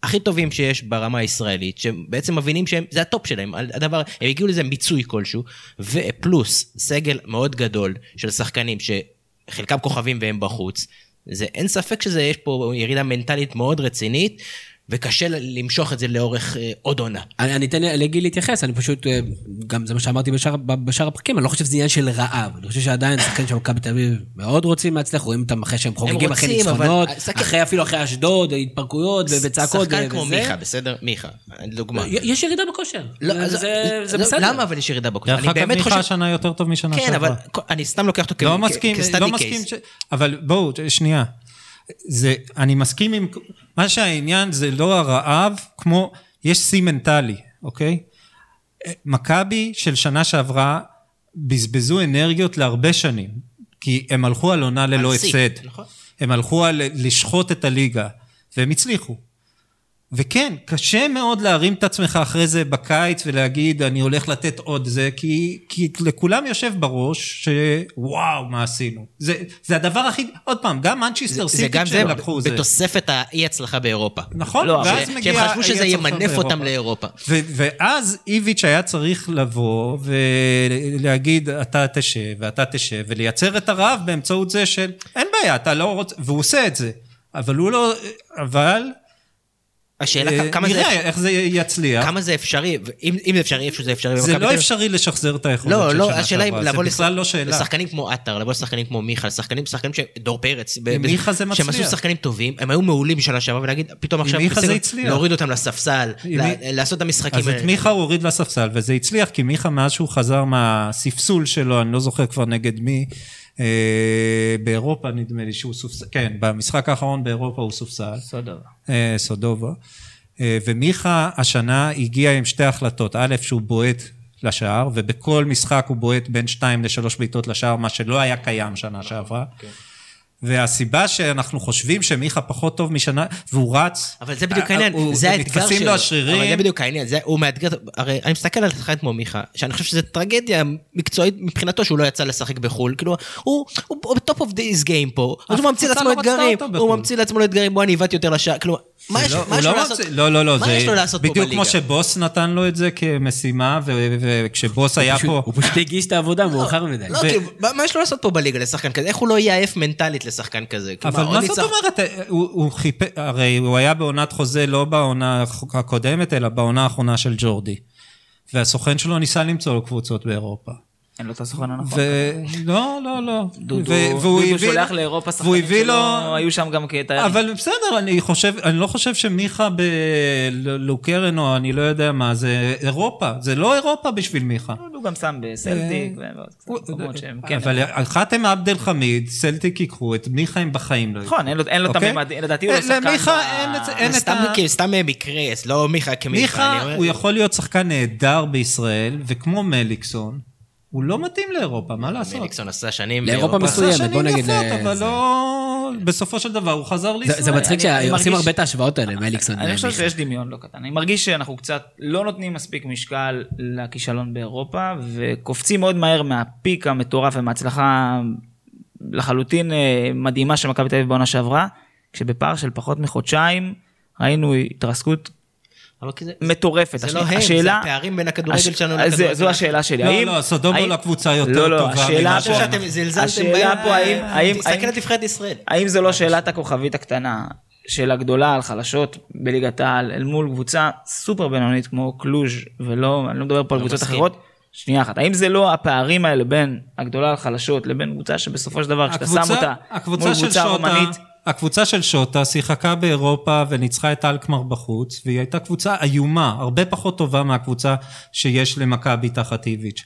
הכי טובים שיש ברמה הישראלית, שבעצם מבינים שהם, זה הטופ שלהם, הדבר, הם הגיעו לזה מיצוי כלשהו, ופלוס סגל מאוד גדול של שחקנים שחלקם כוכבים והם בחוץ, זה אין ספק שזה, יש פה ירידה מנטלית מאוד רצינית, וקשה למשוך את זה לאורך אה, עוד עונה. אני אני אתן לגיל להתייחס, אני פשוט, אה, גם זה מה שאמרתי בשאר- בשאר הפרקים, אני לא חושב שזה עניין של רעב. אני חושב שעדיין שחקנים של מכבי תל אביב מאוד רוצים להצליח, רואים אותם אחרי שהם חוגגים אחרי אבל- ניצחונות, שחק- אחרי אפילו אחרי אשדוד, התפרקויות וצעקות שחקן. כמו מיכה, בסדר? מיכה, דוגמה. יש ירידה בכושר. לא, זה- אז- זה זה לא, בסדר. למה אבל יש ירידה בכושר? דרך אני אגב, באמת מיכה. השנה יותר טוב משנה כן, שעברה. אבל אני סתם לוקח אותו לא כ- מסכים, כ-study לא ש... אבל בואו, שנייה. זה, אני מסכים עם, מה שהעניין זה לא הרעב, כמו, יש שיא מנטלי, אוקיי? מכבי של שנה שעברה בזבזו אנרגיות להרבה שנים, כי הם הלכו על עונה ללא הפסד. נכון. הם הלכו על לשחוט את הליגה, והם הצליחו. וכן, קשה מאוד להרים את עצמך אחרי זה בקיץ ולהגיד, אני הולך לתת עוד זה, כי, כי לכולם יושב בראש שוואו, מה עשינו. זה, זה הדבר הכי, עוד פעם, גם מנצ'סטר סיטי גם זה כשהם לקחו זה. בתוספת האי הצלחה באירופה. נכון, לא, ואז ש- מגיע... כי הם חשבו שזה ימנף. אותם לאירופה. ו- ואז איביץ' היה צריך לבוא ולהגיד, אתה תשב ואתה תשב, ולייצר את הרעב באמצעות זה של, אין בעיה, אתה לא רוצה, והוא עושה את זה. אבל הוא לא, אבל... השאלה אה, כמה זה... נראה איך זה יצליח. כמה זה אפשרי, אם אם זה אפשרי, איפה שזה אפשרי. זה לא. אפשרי לשחזר את היכולות לא, של לא, שנה שעברה, זה בכלל לא שאלה. לשחקנים כמו עטר, לבוא לשחקנים כמו מיכה, לשחקנים, שחקנים ש... דור פרץ. מיכה זה שהם מצליח. עשו שחקנים טובים, הם היו מעולים בשנה שעברה, ולהגיד, פתאום עכשיו, מיכה זה הצליח. להוריד אותם לספסל, לעשות את המשחקים אז את האלה. מיכה הוא הוריד לספסל, וזה הצליח, כי מיכה מאז שהוא חזר מהספסול שלו, אני לא זוכר כבר נגד מי, באירופה נדמה לי שהוא סופסל, כן, במשחק האחרון באירופה הוא סופסל. סודוב. אה, סודובה. אה, ומיכה השנה הגיע עם שתי החלטות. א', שהוא בועט לשער, ובכל משחק הוא בועט בין שתיים לשלוש בעיטות לשער, מה שלא היה קיים שנה שעברה. והסיבה שאנחנו חושבים שמיכה פחות טוב משנה, והוא רץ... אבל זה בדיוק אה, העניין, זה האתגר שלו. נתפסים לו השרירים. אבל זה בדיוק העניין, זה- הוא מאתגר, הרי אני מסתכל על שחקן כמו מיכה, שאני חושב שזה טרגדיה מקצועית מבחינתו שהוא לא יצא לשחק בחו"ל, כאילו, הוא הוא- הוא ב top of his game פה, אז הוא ממציא לעצמו לא אתגרים, הוא בחו"ל. ממציא לעצמו אתגרים, בוא אני הבאתי יותר לשער, כאילו, מה יש לא- יש לו לא לעשות? לא, לא, לא, מה זה יש לו לעשות פה בדיוק? כמו שבוס נתן לו את זה כמשימה, וכשבוס היה פה... הוא פשוט הגיש את העבודה מאוחר מדי. לא, ו- כאילו, מה מה יש לו לעשות פה בליגה לשחקן כזה? איך הוא לא יהיה עייף מנטלית לשחקן כזה? אבל מה זאת אומרת? הוא חיפש, הרי הוא היה בעונת חוזה לא בעונה הקודמת, אלא בעונה האחרונה של ג'ורדי. והסוכן שלו ניסה למצוא לו קבוצות באירופה. אין לו את הסוכן הנכון. ולא, לא, לא. דודו דודו שולח לאירופה שחקנים. שלו, היו שם גם כתיירים. אבל בסדר, אני חושב, אני לא חושב שמיכה בלוקרן או אני לא יודע מה, זה אירופה. זה לא אירופה בשביל מיכה. הוא גם שם בסלטיק ועוד קצת מקומות שהם כן. אבל חאתם עבד אל חמיד, סלטיק ייקחו, את מיכה הם בחיים לא ייקחו. נכון, אין לו- את אוקיי? הממד, לדעתי הוא לא שחקן... למיכה אין את ה... כאילו, סתם מקרה, לא מיכה כמיכה. מיכה, הוא יכול להיות שחקן נהדר בישראל, וכמו מליקסון, הוא לא מתאים לאירופה, מה לעשות? מליקסון עשה שנים לאירופה. מסוימת, עשה בוא שנים נגיד, יפות, אה, אבל לא... בסופו של דבר הוא חזר זה- לישראל. זה מצחיק שעושים הרבה את ההשוואות האלה, מליקסון. אני חושב. שיש דמיון לא קטן. אני מרגיש שאנחנו קצת לא נותנים מספיק משקל לכישלון באירופה, וקופצים מאוד מהר מהפיק המטורף ומההצלחה לחלוטין אה, מדהימה של מכבי תל אביב בעונה שעברה, כשבפער של פחות מחודשיים ראינו התרסקות מטורפת. זה לא הם, זה הפערים בין הכדורגל הש- שלנו לכדורגל. זו השאלה שלי. לא, האם- לא, סודומו האם- לא קבוצה יותר לא, לא, טובה השאלה פה- שאתם זלזלתם פה האם- האם- תסתכל על נבחרת ישראל. האם זו לא שאלת הכוכבית הקטנה של הגדולה על חלשות בליגת העל אל מול קבוצה סופר בינונית כמו קלוז' ולא, אני לא מדבר פה על לא קבוצות. אחרות. שנייה אחת, האם זה לא הפערים האלה בין הגדולה על חלשות לבין קבוצה שבסופו של דבר כשאתה שם אותה מול קבוצה רומנית, הקבוצה של שוטה שיחקה באירופה וניצחה את אלקמר בחוץ, והיא הייתה קבוצה איומה, הרבה פחות טובה מהקבוצה שיש למכבי תחת איביץ'.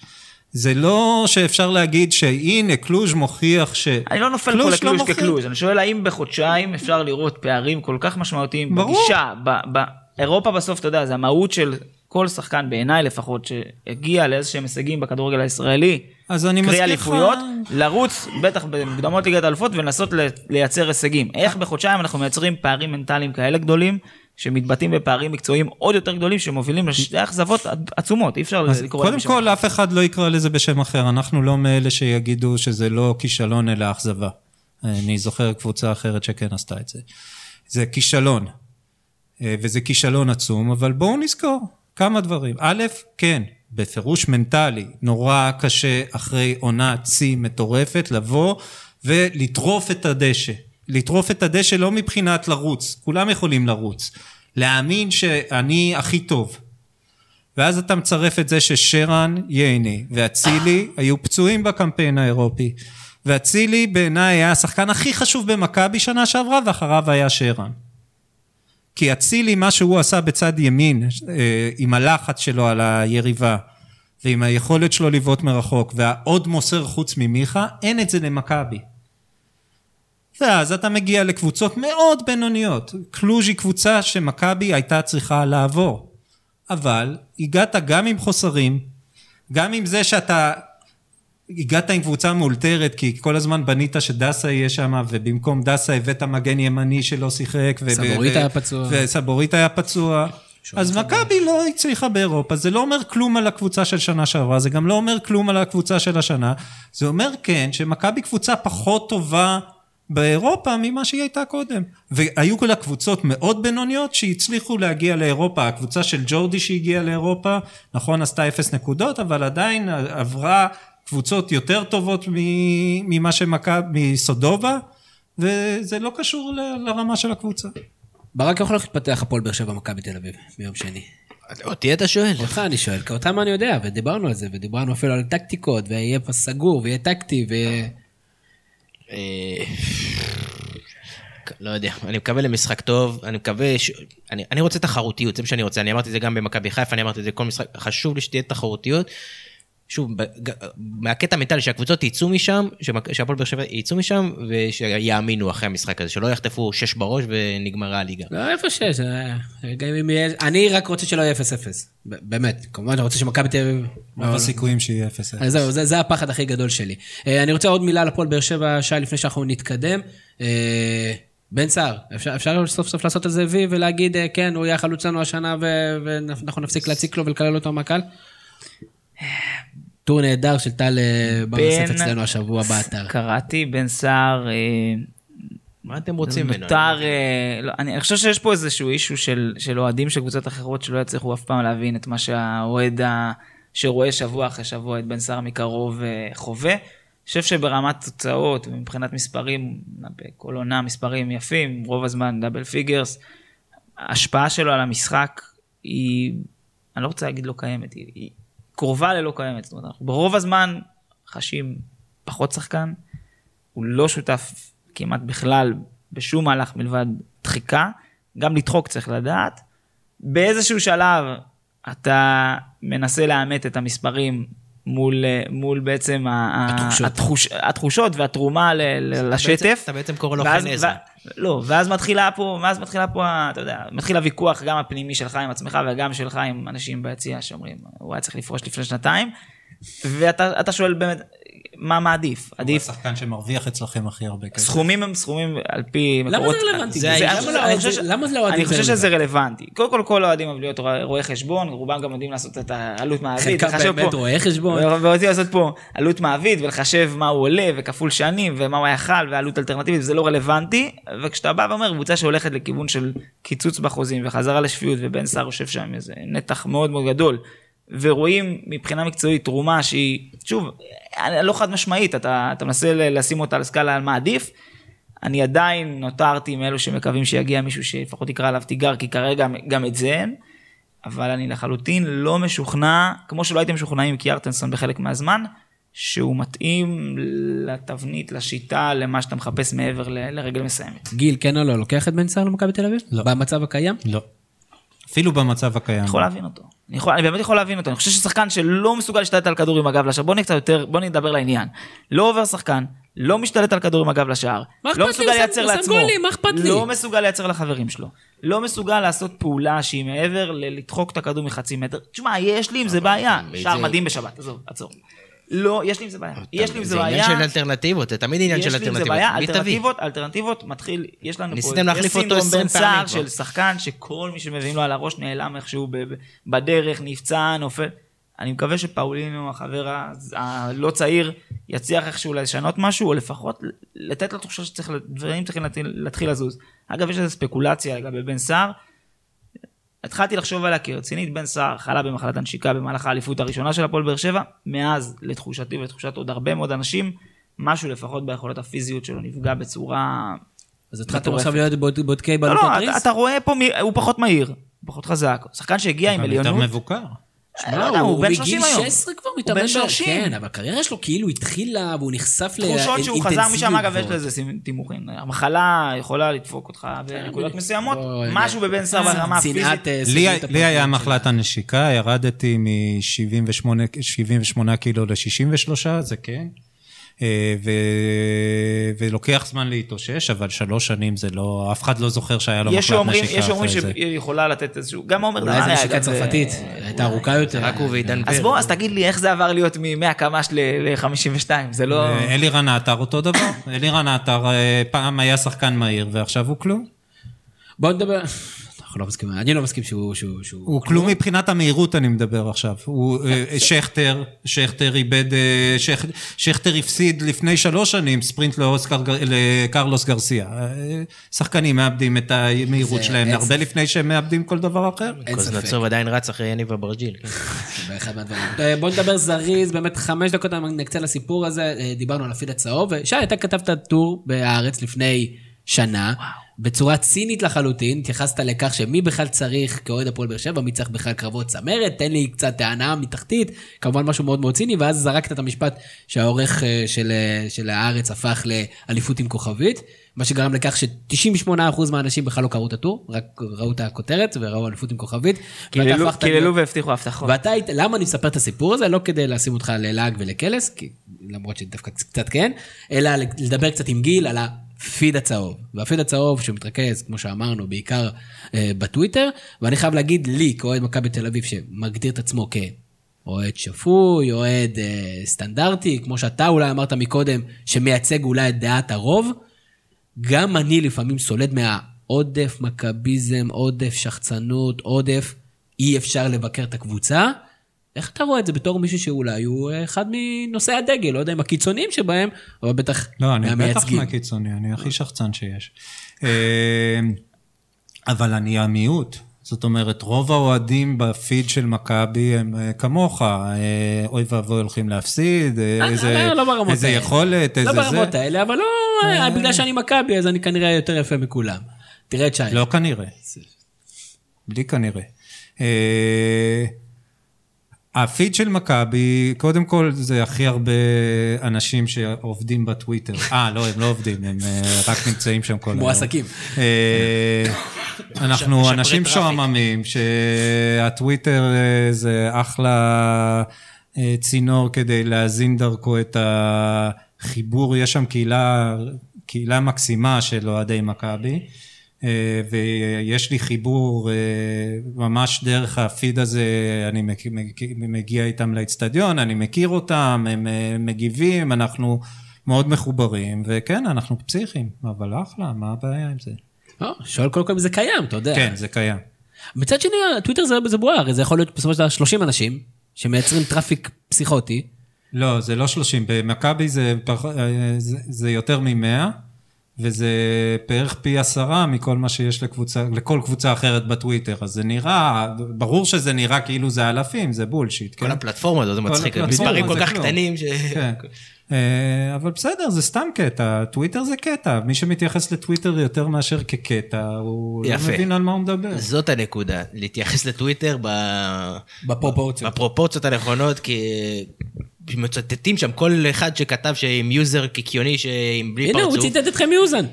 זה לא שאפשר להגיד שהנה קלוז' מוכיח ש... אני לא נופל פה קלוז' לא לקלוז' מוכיח. כקלוז', אני שואל האם בחודשיים אפשר לראות פערים כל כך משמעותיים ברור. בגישה, ב- באירופה בסוף אתה יודע, זה המהות של כל שחקן בעיניי לפחות שהגיע לאיזשהם הישגים בכדורגל הישראלי, אז אני קרי מזכיר לך... אליפויות, לרוץ בטח במוקדמות ליגת האלופות ולנסות לייצר הישגים. איך בחודשיים אנחנו מייצרים פערים מנטליים כאלה גדולים, שמתבטאים בפערים מקצועיים עוד יותר גדולים, שמובילים לשתי אכזבות עצומות, אי אפשר לקרוא קודם בשם כל, אחר. אף אחד לא יקרא לזה בשם אחר. אנחנו לא מאלה שיגידו שזה לא כישלון אלא אכזבה. אני זוכר קבוצה אחרת שכן עשתה את זה. זה כישלון, אה, וזה כישלון עצום, אבל בואו נזכור כמה דברים. א', כן, בפירוש מנטלי, נורא קשה אחרי עונת שיא מטורפת לבוא ולטרוף את הדשא. לטרוף את הדשא לא מבחינת לרוץ, כולם יכולים לרוץ. להאמין שאני הכי טוב. ואז אתה מצרף את זה ששרן ייני ואצילי היו פצועים בקמפיין האירופי. ואצילי בעיניי היה השחקן הכי חשוב במכבי שנה שעברה, ואחריו היה שרן. כי אצילי, מה שהוא עשה בצד ימין, אה, עם הלחץ שלו על היריבה, ועם היכולת שלו לבעוט מרחוק, והעוד מוסר חוץ ממיכה, אין את זה למכבי. ואז אתה מגיע לקבוצות מאוד בינוניות. קלוז' היא קבוצה שמכבי הייתה צריכה לעבור. אבל הגעת גם עם חוסרים, גם עם זה שאתה הגעת עם קבוצה מאולתרת, כי כל הזמן בנית שדסה יהיה שם, ובמקום דסה הבאת מגן ימני שלא שיחק. סבורית היה פצוע. וסבורית היה פצוע. אז מכבי לא הצליחה באירופה, זה לא אומר כלום על הקבוצה של שנה שעברה, זה גם לא אומר כלום על הקבוצה של השנה, זה אומר כן שמכבי קבוצה פחות טובה באירופה ממה שהיא הייתה קודם. והיו לה קבוצות מאוד בינוניות שהצליחו להגיע לאירופה, הקבוצה של ג'ורדי שהגיעה לאירופה, נכון עשתה אפס נקודות, אבל עדיין עברה קבוצות יותר טובות ממה שמכבי, מסודובה, וזה לא קשור ל- לרמה של הקבוצה. ברק יכול להתפתח הפועל באר שבע מכבי תל אביב ביום שני. אותי אתה שואל? אותך אני שואל, כי אותם אני יודע, ודיברנו על זה, ודיברנו אפילו על טקטיקות, ויהיה פה סגור, ויהיה טקטי, ו... אה, לא יודע, אני מקווה למשחק טוב, אני מקווה ש... אני, אני רוצה תחרותיות, זה מה שאני רוצה, אני אמרתי את זה גם במכבי חיפה, אני אמרתי את זה כל משחק, חשוב לי שתהיה תחרותיות. שוב, מהקטע המנטלי שהקבוצות יצאו משם, שהפועל באר שבע יצאו משם, ושיאמינו אחרי המשחק הזה, שלא יחטפו שש בראש ונגמרה הליגה. לא, איפה שש, גם אם יהיה... אני רק רוצה שלא יהיה 0-0. ב- באמת, כמובן, אני רוצה שמכבי תל אביב... רוב הסיכויים שיהיה אפס אפס. אז זהו, זה, הפחד הכי גדול שלי. אה, אני רוצה עוד מילה על הפועל באר שבע, שי, לפני שאנחנו נתקדם. אה, בן סער, אפשר, אפשר סוף סוף לעשות על זה וי ולהגיד, אה, כן, הוא יהיה החלוץ שלנו השנה ואנחנו נפסיק להציק לו ולקלל אותו מהקהל? טור נהדר של טל אה, בר יוסף אצלנו השבוע באתר. קראתי, בן סער, אה, מה אתם רוצים ממנו? נותר, אה, לא, אני אני חושב שיש פה איזשהו אישו של של אוהדים של קבוצות אחרות שלא יצליחו אף פעם להבין את מה שהאוהד ה- שרואה שבוע אחרי שבוע את בן סער מקרוב חווה. אני חושב שברמת תוצאות ומבחינת מספרים, בכל עונה מספרים יפים, רוב הזמן double figures, ההשפעה שלו על המשחק היא, אני לא רוצה להגיד לא קיימת, היא, היא קרובה ללא קיימת. זאת אומרת, אנחנו ברוב הזמן חשים פחות שחקן, הוא לא שותף כמעט בכלל בשום מהלך מלבד דחיקה, גם לדחוק צריך לדעת. באיזשהו שלב אתה מנסה לאמת את המספרים מול, מול בעצם התחושות. התחוש, התחושות והתרומה ל, לשטף. אתה בעצם קורא לו חן עזרא. לא, ואז מתחילה פה, ואז מתחילה פה, אתה יודע, מתחיל הוויכוח גם הפנימי שלך עם עצמך וגם שלך עם אנשים ביציע שאומרים, הוא היה צריך לפרוש לפני שנתיים, ואתה אתה שואל באמת, מה מעדיף? הוא עדיף השחקן שמרוויח אצלכם הכי הרבה כסף. סכומים הם סכומים על פי למה מקורות... זה רלוונטי? אני למה לא- אני זה- חושב ש- למה זה לאוהדים אני זה חושב שזה רלוונטי? רלוונטי. קודם כל, כל האוהדים אוהבים להיות רואי חשבון, רובם גם יודעים לעשות את העלות מעביד. חלקם באמת רואי חשבון. ורוצים לעשות פה עלות מעביד ולחשב מה הוא עולה וכפול שנים ומה הוא יכל ועלות אלטרנטיבית, זה לא רלוונטי. וכשאתה בא ואומר קבוצה שהולכת לכיוון של קיצוץ בחוזים וחזרה לשפיות ובן סער יושב שם איזה נתח מאוד מאוד גדול. ורואים מבחינה מקצועית תרומה שהיא, שוב, אני- לא חד משמעית, אתה, אתה מנסה ל- לשים אותה על סקאלה על מה עדיף. אני עדיין נותרתי עם אלו שמקווים שיגיע מישהו שלפחות יקרא עליו תיגר, כי כרגע גם את זה אין. אבל אני לחלוטין לא משוכנע, כמו שלא הייתם משוכנעים עם קיארטנסון בחלק מהזמן, שהוא מתאים לתבנית, לשיטה, למה שאתה מחפש מעבר ל- לרגל מסיימת. גיל, כן או לא, לוקח את בן סער למכבי תל אביב? לא. במצב הקיים? לא. אפילו במצב הקיים. יכול להבין אותו. אני, יכול, אני באמת יכול להבין אותו. אני חושב ששחקן שלא מסוגל להשתלט על כדור עם הגב לשער, בוא נהיה קצת יותר, בוא נדבר לעניין. לא עובר שחקן, לא משתלט על כדור עם הגב לשער. לא לי? מסוגל שם- לייצר לעצמו. גולים, מה אכפת לי? לא מסוגל לייצר לחברים שלו. לא מסוגל לעשות פעולה שהיא מעבר לדחוק את הכדור מחצי מטר. תשמע, יש לי עם זה בעיה. שער מדהים בשבת, עזוב, עצור. לא, יש לי עם זה בעיה. יש לי עם זה זה בעיה. עניין של אלטרנטיבות, זה תמיד עניין יש של לי עם זה אלטרנטיבות. בעיה? אלטרנטיבות, אלטרנטיבות, מתחיל, יש לנו פה, ניסיתם להחליף יש אותו סינדרום 20 בן פעמים סער כבר. של שחקן שכל מי שמביאים לו על הראש נעלם איכשהו בדרך, נפצע, נופל. אני מקווה שפאולינו, החבר הלא צעיר, יצליח איכשהו לשנות משהו, או לפחות לתת לו תחושה שצריך, דברים צריכים להתחיל לזוז. אגב, יש איזו ספקולציה לגבי בן סער. התחלתי לחשוב עליה כרצינית, בן סער חלה במחלת הנשיקה במהלך האליפות הראשונה של הפועל באר שבע, מאז לתחושתי ולתחושת עוד הרבה מאוד אנשים, משהו לפחות ביכולות הפיזיות שלו נפגע בצורה... אז התחלתם מטורפת. עכשיו להיות בוד- בודקי לא, בלוטו לא, אתה, טריס? אתה רואה פה, הוא פחות מהיר, פחות חזק, שחקן שהגיע עם אבל יותר עליונות, מבוקר. לא יודע, הוא בן 30 בגיל היום. 16 כבר הוא מתאמן. בן ב- 30. כן, אבל הקריירה שלו כאילו התחילה והוא נחשף תחושות שהוא חזר לאינטנסיביות משם, אגב, יש. לזה תימוכין. המחלה יכולה לדפוק אותך בנקודות מסוימות, משהו בבן סער ברמה הפיזית. צנעת, אה, לי, היה. מחלת הנשיקה, ירדתי מ-78 קילו ל-63, זה כן. אה, ו... ולוקח זמן להתאושש, אבל שלוש שנים זה לא, אף אחד לא זוכר שהיה לו יש מחלת נשיקה יש שאומרים אחרי זה. שהיא יכולה לתת איזשהו, גם עומר אולי זו נשיקה אגב, צרפתית, אה, הייתה ארוכה יותר. רק הוא ועידן אז פרץ. בוא, אז תגיד לי, איך זה עבר להיות מ-100 קמ"ש ל-52? זה לא... אה, אלירן עטר אותו דבר, אלירן עטר אה, פעם היה שחקן מהיר ועכשיו הוא כלום. בוא נדבר, אנחנו לא מסכימים, אני לא מסכים שהוא... שהוא- שהוא- הוא כלום מבחינת המהירות אני מדבר עכשיו. הוא, אה, שכטר, שכטר איבד, אה, שכ- שכטר הפסיד לפני שלוש שנים ספרינט לאוסקר, לקרלוס גרסיה. אה, שחקנים מאבדים את המהירות שלהם הרבה לפני שהם מאבדים כל דבר אחר. אין ספק. קוזנצוב עדיין רץ אחרי יניב אברג'יל. כן. בוא נדבר זריז, באמת חמש דקות נקצה לסיפור הזה, דיברנו על הפיד הצהוב, ושי, אתה כתבת טור בהארץ לפני שנה, בצורה צינית לחלוטין, התייחסת לכך שמי בכלל צריך כאוהד הפועל באר שבע, מי צריך בכלל קרבות צמרת, תן לי קצת טענה מתחתית, כמובן משהו מאוד מאוד ציני, ואז זרקת את המשפט שהעורך אה, של, אה, של הארץ הפך לאליפות עם כוכבית. מה שגרם לכך ש-98% מהאנשים בכלל לא קראו את הטור, רק ראו את הכותרת וראו אליפות עם כוכבית. קיללו- קיללו והבטיחו הבטחות. ואתה היית, למה אני מספר את הסיפור הזה? לא כדי לשים אותך ללעג ולקלס, כי למרות שדווקא קצת כן, אלא לדבר קצת עם גיל על הפיד הצהוב. והפיד הצהוב שמתרכז, כמו שאמרנו, בעיקר אה, בטוויטר, ואני חייב להגיד לי, כאוהד מכבי תל אביב, שמגדיר את עצמו כאוהד שפוי, אוהד אה, סטנדרטי, כמו שאתה אולי אמרת מקודם, שמייצג אולי את דעת הרוב, גם אני לפעמים סולד מהעודף מכביזם, עודף שחצנות, עודף אי אפשר לבקר את הקבוצה. איך אתה רואה את זה בתור מישהו שאולי הוא אה, אחד מנושאי הדגל, לא יודע אם הקיצוניים שבהם, אבל בטח לא, אני בטח. מהקיצוני, אני הכי שחצן שיש. אה, אבל אני המיעוט. זאת אומרת, רוב האוהדים בפיד של מכבי הם אה, כמוך, אוי ואבוי הולכים להפסיד, אה, אה, איזה לא, לא ברמות איזה. יכולת, איזה לא זה. ברמות האלה, אבל לא, בגלל שאני מכבי, אז אני כנראה יותר יפה מכולם. תראה את שי. לא כנראה. בלי כנראה. הפיד של מכבי, קודם כל זה הכי הרבה אנשים שעובדים בטוויטר. אה, לא, הם לא עובדים, הם אה, רק נמצאים שם כל היום. מועסקים. אה, אנחנו אנשים. שועממים, שהטוויטר אה, זה אחלה צינור כדי להזין דרכו את החיבור, יש שם קהילה, קהילה מקסימה של אוהדי מכבי. אה, ויש לי חיבור אה, ממש דרך הפיד הזה, אני מגיע איתם לאצטדיון, אני מכיר אותם, הם אה, מגיבים, אנחנו מאוד מחוברים, וכן, אנחנו פסיכים, אבל אחלה, מה הבעיה עם זה? שואל קודם כל אם זה קיים, אתה יודע. כן, זה קיים. מצד שני, הטוויטר זה, זה בוער, זה יכול להיות בסופו של דבר 30 אנשים, שמייצרים traffic פסיכוטי. לא, זה לא 30, במכבי זה, זה, זה יותר מ-100, וזה בערך פי עשרה מכל מה שיש לקבוצה, לכל קבוצה אחרת בטוויטר, אז זה נראה, ברור שזה נראה כאילו זה אלפים, זה bullshit, כן? כל הפלטפורמה הזאת, זה מצחיק, מספרים כל כך כלום. קטנים ש... כן. אה, אבל בסדר, זה סתם קטע, טוויטר זה קטע, מי שמתייחס לטוויטר יותר מאשר כקטע, הוא לא יפה. מבין על מה הוא מדבר. זאת הנקודה, להתייחס לטוויטר ב- בפרופורציות. בפרופורציות הנכונות, כי מצטטים שם כל אחד שכתב שעם user קיקיוני שעם בלי הנה, הוא פרצוף. ציטט אתכם מאוזן.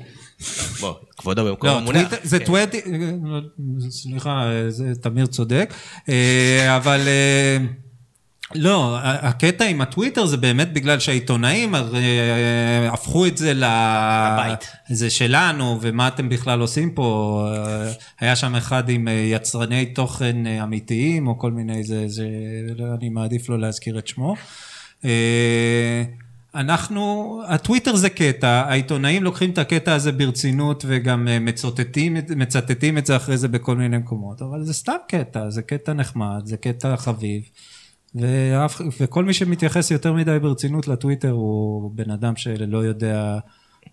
בוא, כבודו במקום לא, המונח. זה טוויטר, סליחה, זה תמיר צודק, אה, אבל אה, לא, הקטע עם הטוויטר זה באמת בגלל שהעיתונאים אה, הפכו את זה ל... לבית. זה שלנו, ומה אתם בכלל עושים פה? היה שם אחד עם יצרני תוכן אמיתיים, או כל מיני, זה, זה, אני מעדיף לא להזכיר את שמו. אה, אנחנו, הטוויטר זה קטע, העיתונאים לוקחים את הקטע הזה ברצינות וגם אה, מצוטטים, מצטטים את זה אחרי זה בכל מיני מקומות, אבל זה סתם קטע, זה קטע נחמד, זה קטע חביב. ואף, וכל מי שמתייחס יותר מדי ברצינות לטוויטר הוא בן אדם שלא יודע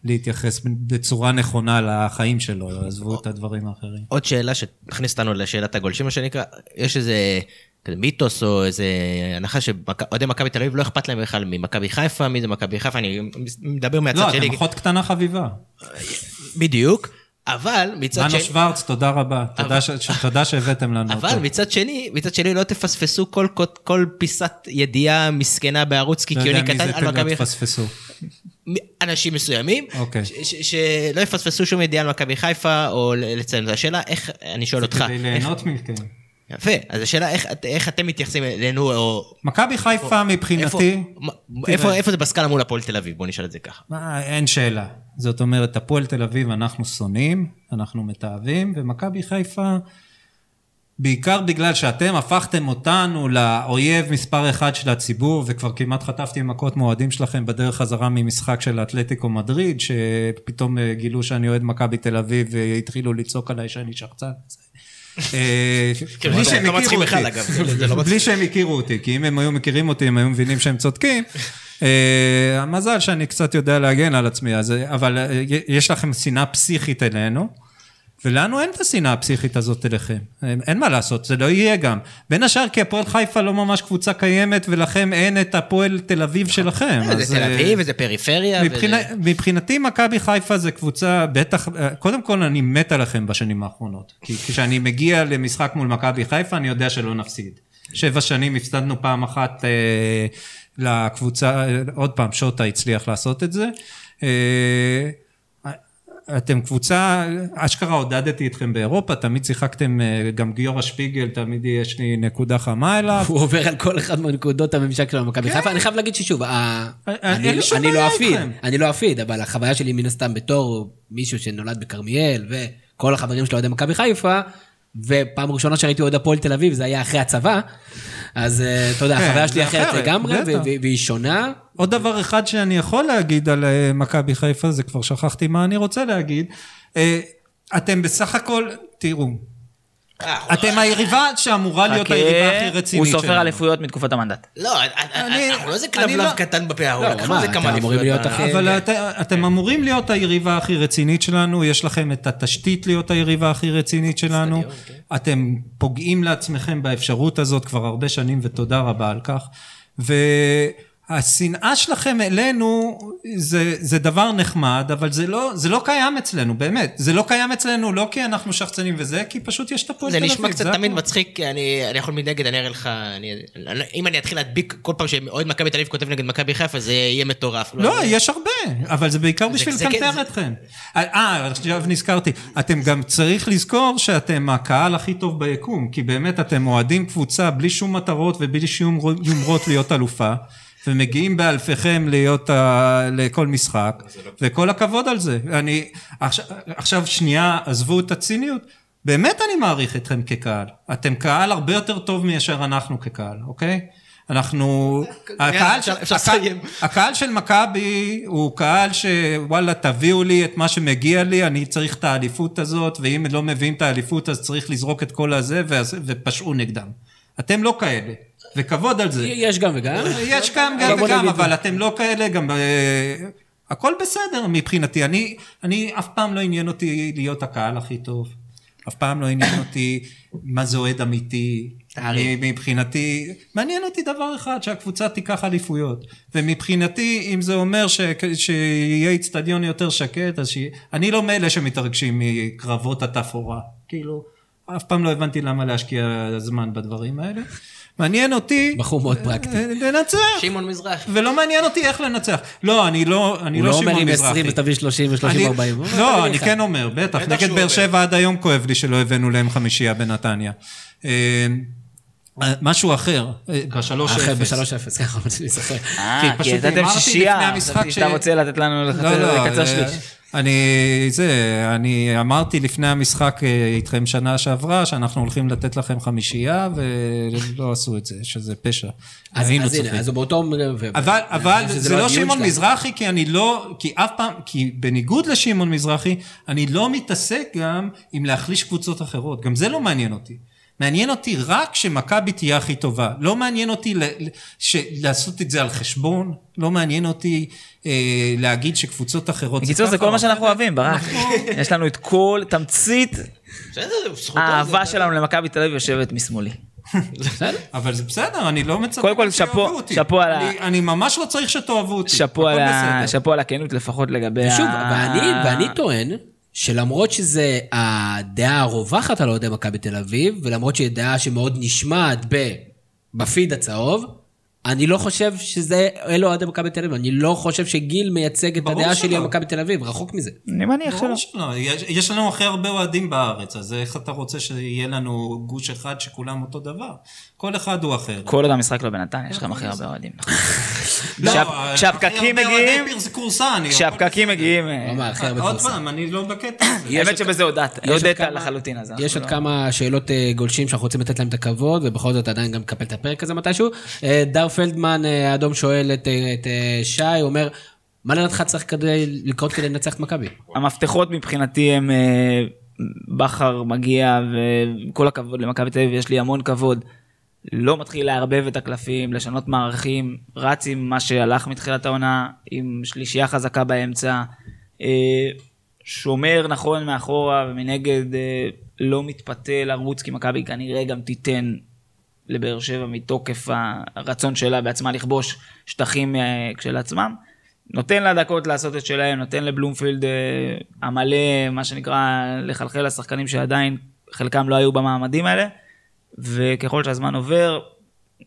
להתייחס בצורה נכונה לחיים שלו, עזבו את הדברים האחרים. עוד שאלה שתכניס אותנו לשאלת הגולשים, מה שנקרא, יש איזה מיתוס או איזה הנחה שאוהדי מכבי תל אביב לא אכפת להם בכלל ממכבי חיפה, מי זה מכבי חיפה, אני מדבר מהצד לא, שלי, אתם אחות קטנה חביבה. בדיוק, אבל מצד מנו שני... שוורץ, תודה רבה. תודה ש- ש- תודה שהבאתם לנו אותו. אבל מצד שני, מצד שני לא תפספסו כל, כל, כל פיסת ידיעה מסכנה בערוץ לא יודע קיקיוני מי קטן זה על מכבי חיפה. תפספסו. אנשים מסוימים, אוקיי. ש- ש- שלא יפספסו שום ידיעה על מכבי חיפה, או לציין את השאלה, איך, אני שואל זה אותך, כדי איך, ליהנות מכם. יפה, אז השאלה איך, איך אתם מתייחסים אלינו, או... מכבי חיפה מבחינתי, איפה, איפה, איפה זה בסקאלה מול הפועל תל אביב? בוא נשאל את זה ככה. מה, אין שאלה. זאת אומרת, הפועל תל אביב אנחנו שונאים, אנחנו מתעבים, ומכבי חיפה, בעיקר בגלל שאתם הפכתם אותנו לאויב מספר אחד של הציבור, וכבר כמעט חטפתי מכות מאוהדים שלכם בדרך חזרה ממשחק של אתלטיקו מדריד, שפתאום אה, גילו שאני אוהד מכבי תל אביב והתחילו לצעוק עליי שאני שחצן. בלי שהם הכירו אותי. כי אם הם היו מכירים אותי, הם היו מבינים שהם צודקים. אה, המזל שאני קצת יודע להגן על עצמי, אבל אה, יש לכם שנאה פסיכית אלינו, ולנו אין את השנאה הפסיכית הזאת אליכם. אין מה לעשות, זה לא יהיה גם. בין השאר כי הפועל חיפה לא ממש קבוצה קיימת, ולכם אין את הפועל תל אביב שלכם. אז, זה תל אה, אביב, וזה פריפריה. מבחינתי מכבי חיפה זה קבוצה, בטח, קודם כל אני מת עליכם בשנים האחרונות. כי כשאני מגיע למשחק מול מכבי חיפה אני יודע שלא נפסיד. שבע שנים הפסדנו פעם אחת אה, לקבוצה, אה, עוד פעם שוטה הצליח לעשות את זה. אה, אתם קבוצה, אשכרה עודדתי אתכם באירופה, תמיד שיחקתם, אה, גם גיורא שפיגל, תמיד יש לי נקודה חמה אליו. הוא עובר על כל אחד מהנקודות הממשק שלו במכבי חיפה. אני חייב להגיד ששוב, ה- כן. אין אני לא- לא אפיד. אני לא אפיד, אבל החוויה שלי מן הסתם בתור מישהו שנולד בכרמיאל, וכל החברים שלו אוהדי מכבי חיפה, ופעם ראשונה שראיתי אוהד הפועל תל אביב זה היה אחרי הצבא, אז אה, אתה יודע, כן, החוויה שלי אחרת לגמרי, והיא שונה. עוד דבר אחד שאני יכול להגיד על אה, מכבי חיפה, זה כבר שכחתי מה אני רוצה להגיד. אה, אתם בסך הכל, תראו, אתם היריבה שאמורה להיות היריבה הכי רצינית הוא סופר שלנו. אליפויות מתקופת המנדט. לא, אני- אנחנו לא איזה כלבלב לא- קטן בפה, לא, לקחנו מה, איזה כמה אליפויות אבל את, אתם אמורים להיות היריבה הכי רצינית שלנו, יש לכם את התשתית להיות היריבה הכי רצינית שלנו. אתם פוגעים לעצמכם באפשרות הזאת כבר הרבה שנים, ותודה רבה על כך. והשנאה שלכם אלינו זה, זה דבר נחמד, אבל זה לא, זה לא קיים אצלנו, באמת. זה לא קיים אצלנו לא כי אנחנו שחצנים וזה, כי פשוט יש את הפועל זה תל אביב. נשמע קצת זה תמיד. מצחיק, אני אני יכול מנגד, אני אראה לך, אני- אם אני אתחיל להדביק כל פעם שאוהד מכבי תל אביב כותב נגד מכבי חיפה, זה יהיה מטורף. לא, יש הרבה, אבל זה בעיקר בשביל זה כן, לקנטר זה- אתכם. אה, עכשיו נזכרתי. אתם גם צריך לזכור שאתם הקהל הכי טוב ביקום, כי באמת אתם אוהדים קבוצה בלי שום מטרות ובלי שום יומרות להיות אלופה, ומגיעים באלפיכם להיות ה... לכל משחק, וכל הכבוד על זה. אני, עכשיו, עכשיו שנייה, עזבו את הציניות. באמת אני מעריך אתכם כקהל. אתם קהל הרבה יותר טוב מאשר אנחנו כקהל, אוקיי? אנחנו... הקהל אפשר הקהל-. הקהל של מכבי הוא קהל שוואלה תביאו לי את מה שמגיע לי, אני צריך את האליפות הזאת, ואם לא מביאים את האליפות אז צריך לזרוק את כל הזה ופשעו נגדם. אתם לא כאלה, וכבוד על זה. יש גם וגם. יש גם גם וגם. אבל אתם לא כאלה גם... אה, הכל בסדר מבחינתי. אני, אני אף פעם לא עניין אותי להיות הקהל הכי טוב. אף פעם לא עניין אותי מה זה אוהד אמיתי. אני, מבחינתי, מעניין אותי דבר אחד, שהקבוצה תיקח אליפויות. ומבחינתי, אם זה אומר ש, שיהיה איצטדיון יותר שקט, אז ש... אני לא מאלה שמתרגשים מקרבות התפאורה. כאילו, אף פעם לא הבנתי למה להשקיע זמן בדברים האלה. מעניין אותי... בחור מאוד פרקטי. אה, לנצח. שמעון מזרחי. ולא מעניין אותי איך לנצח. לא, אני לא, אני הוא לא לא שמעון אומר מזרחי. עם 20 ותביא 30 ו-30 אני- 40. הוא אומר, לא, אני. כן אומר, בטח. נגד באר. שבע עד היום כואב לי שלא הבאנו להם חמישייה בנתניה. אה, משהו אחר, אה, בשלוש אחרי אפס. ב-3-0, ככה רציתי להיזכר. אה, פשוט כי אמרתי שישייה, שאתה רוצה לתת לנו לא, לקצר לא, לקצר זה- שליש. אני, זה, אני אמרתי לפני המשחק אה, איתכם שנה שעברה, שאנחנו הולכים לתת לכם חמישייה, ולא עשו את זה, שזה פשע. אז הנה. אז באותו... אבל, אבל זה לא שמעון. מזרחי, כי אני לא, כי אף פעם, כי בניגוד לשמעון מזרחי, אני לא מתעסק גם עם להחליש קבוצות אחרות, גם זה לא מעניין אותי. מעניין אותי רק שמכבי תהיה הכי טובה. לא מעניין אותי ל, ש, לעשות את זה על חשבון, לא מעניין אותי אה, להגיד שקבוצות אחרות בקיצור זה כל מה שאנחנו. אוהבים, ברק. יש לנו את כל תמצית. האהבה זה- שלנו למכבי תל אביב יושבת משמאלי. אבל זה בסדר, אני לא מצפה קודם כל, שאפו-. שאפו על ה- אני, ממש לא צריך שתאהבו אותי. שאפו על הכנות לפחות לגבי ה... שוב, ואני, ואני טוען שלמרות שזה הדעה הרווחת על אוהדי מכבי תל אביב, ולמרות שהיא דעה שמאוד נשמעת ב, בפיד הצהוב, אני לא חושב שזה, אלו אוהדי מכבי תל אביב, אני לא חושב שגיל מייצג את הדעה שלי. על מכבי תל אביב, רחוק מזה. אני מניח שלא. שלא, יש, יש לנו הכי הרבה אוהדים בארץ, אז איך אתה רוצה שיהיה לנו גוש אחד שכולם אותו דבר? כל אחד הוא אחר. כל עוד המשחק לא בנתניה, יש לכם הכי הרבה אוהדים. לא, כשהפקקים מגיעים, כשהפקקים מגיעים, אה, הרבה עוד. פעם, אני לא בקטע הזה. האמת שבזה הודעת, הודית כמה- לחלוטין, יש עוד לא- כמה שאלות אה, גולשים שאנחנו רוצים לתת להם את הכבוד, ובכל זאת עדיין גם נקפל את הפרק הזה מתישהו. אה, דר פלדמן האדום שואל את, את שי, הוא אומר, מה לדעתך צריך כדי לקרות כדי לנצח את מכבי? המפתחות מבחינתי הם בכר מגיע וכל הכבוד למכבי תל אביב יש לי המון כבוד. לא מתחיל לערבב את הקלפים, לשנות מערכים, רץ עם מה שהלך מתחילת העונה, עם שלישייה חזקה באמצע, אה, שומר נכון מאחורה ומנגד אה, לא מתפתה לרוץ כי מכבי כנראה גם תיתן לבאר שבע מתוקף הרצון שלה בעצמה לכבוש שטחים אה, של עצמם. נותן לה דקות לעשות את שלהם, נותן לבלומפילד המלא, מה שנקרא, לחלחל לשחקנים שעדיין חלקם לא היו במעמדים האלה, וככל שהזמן עובר,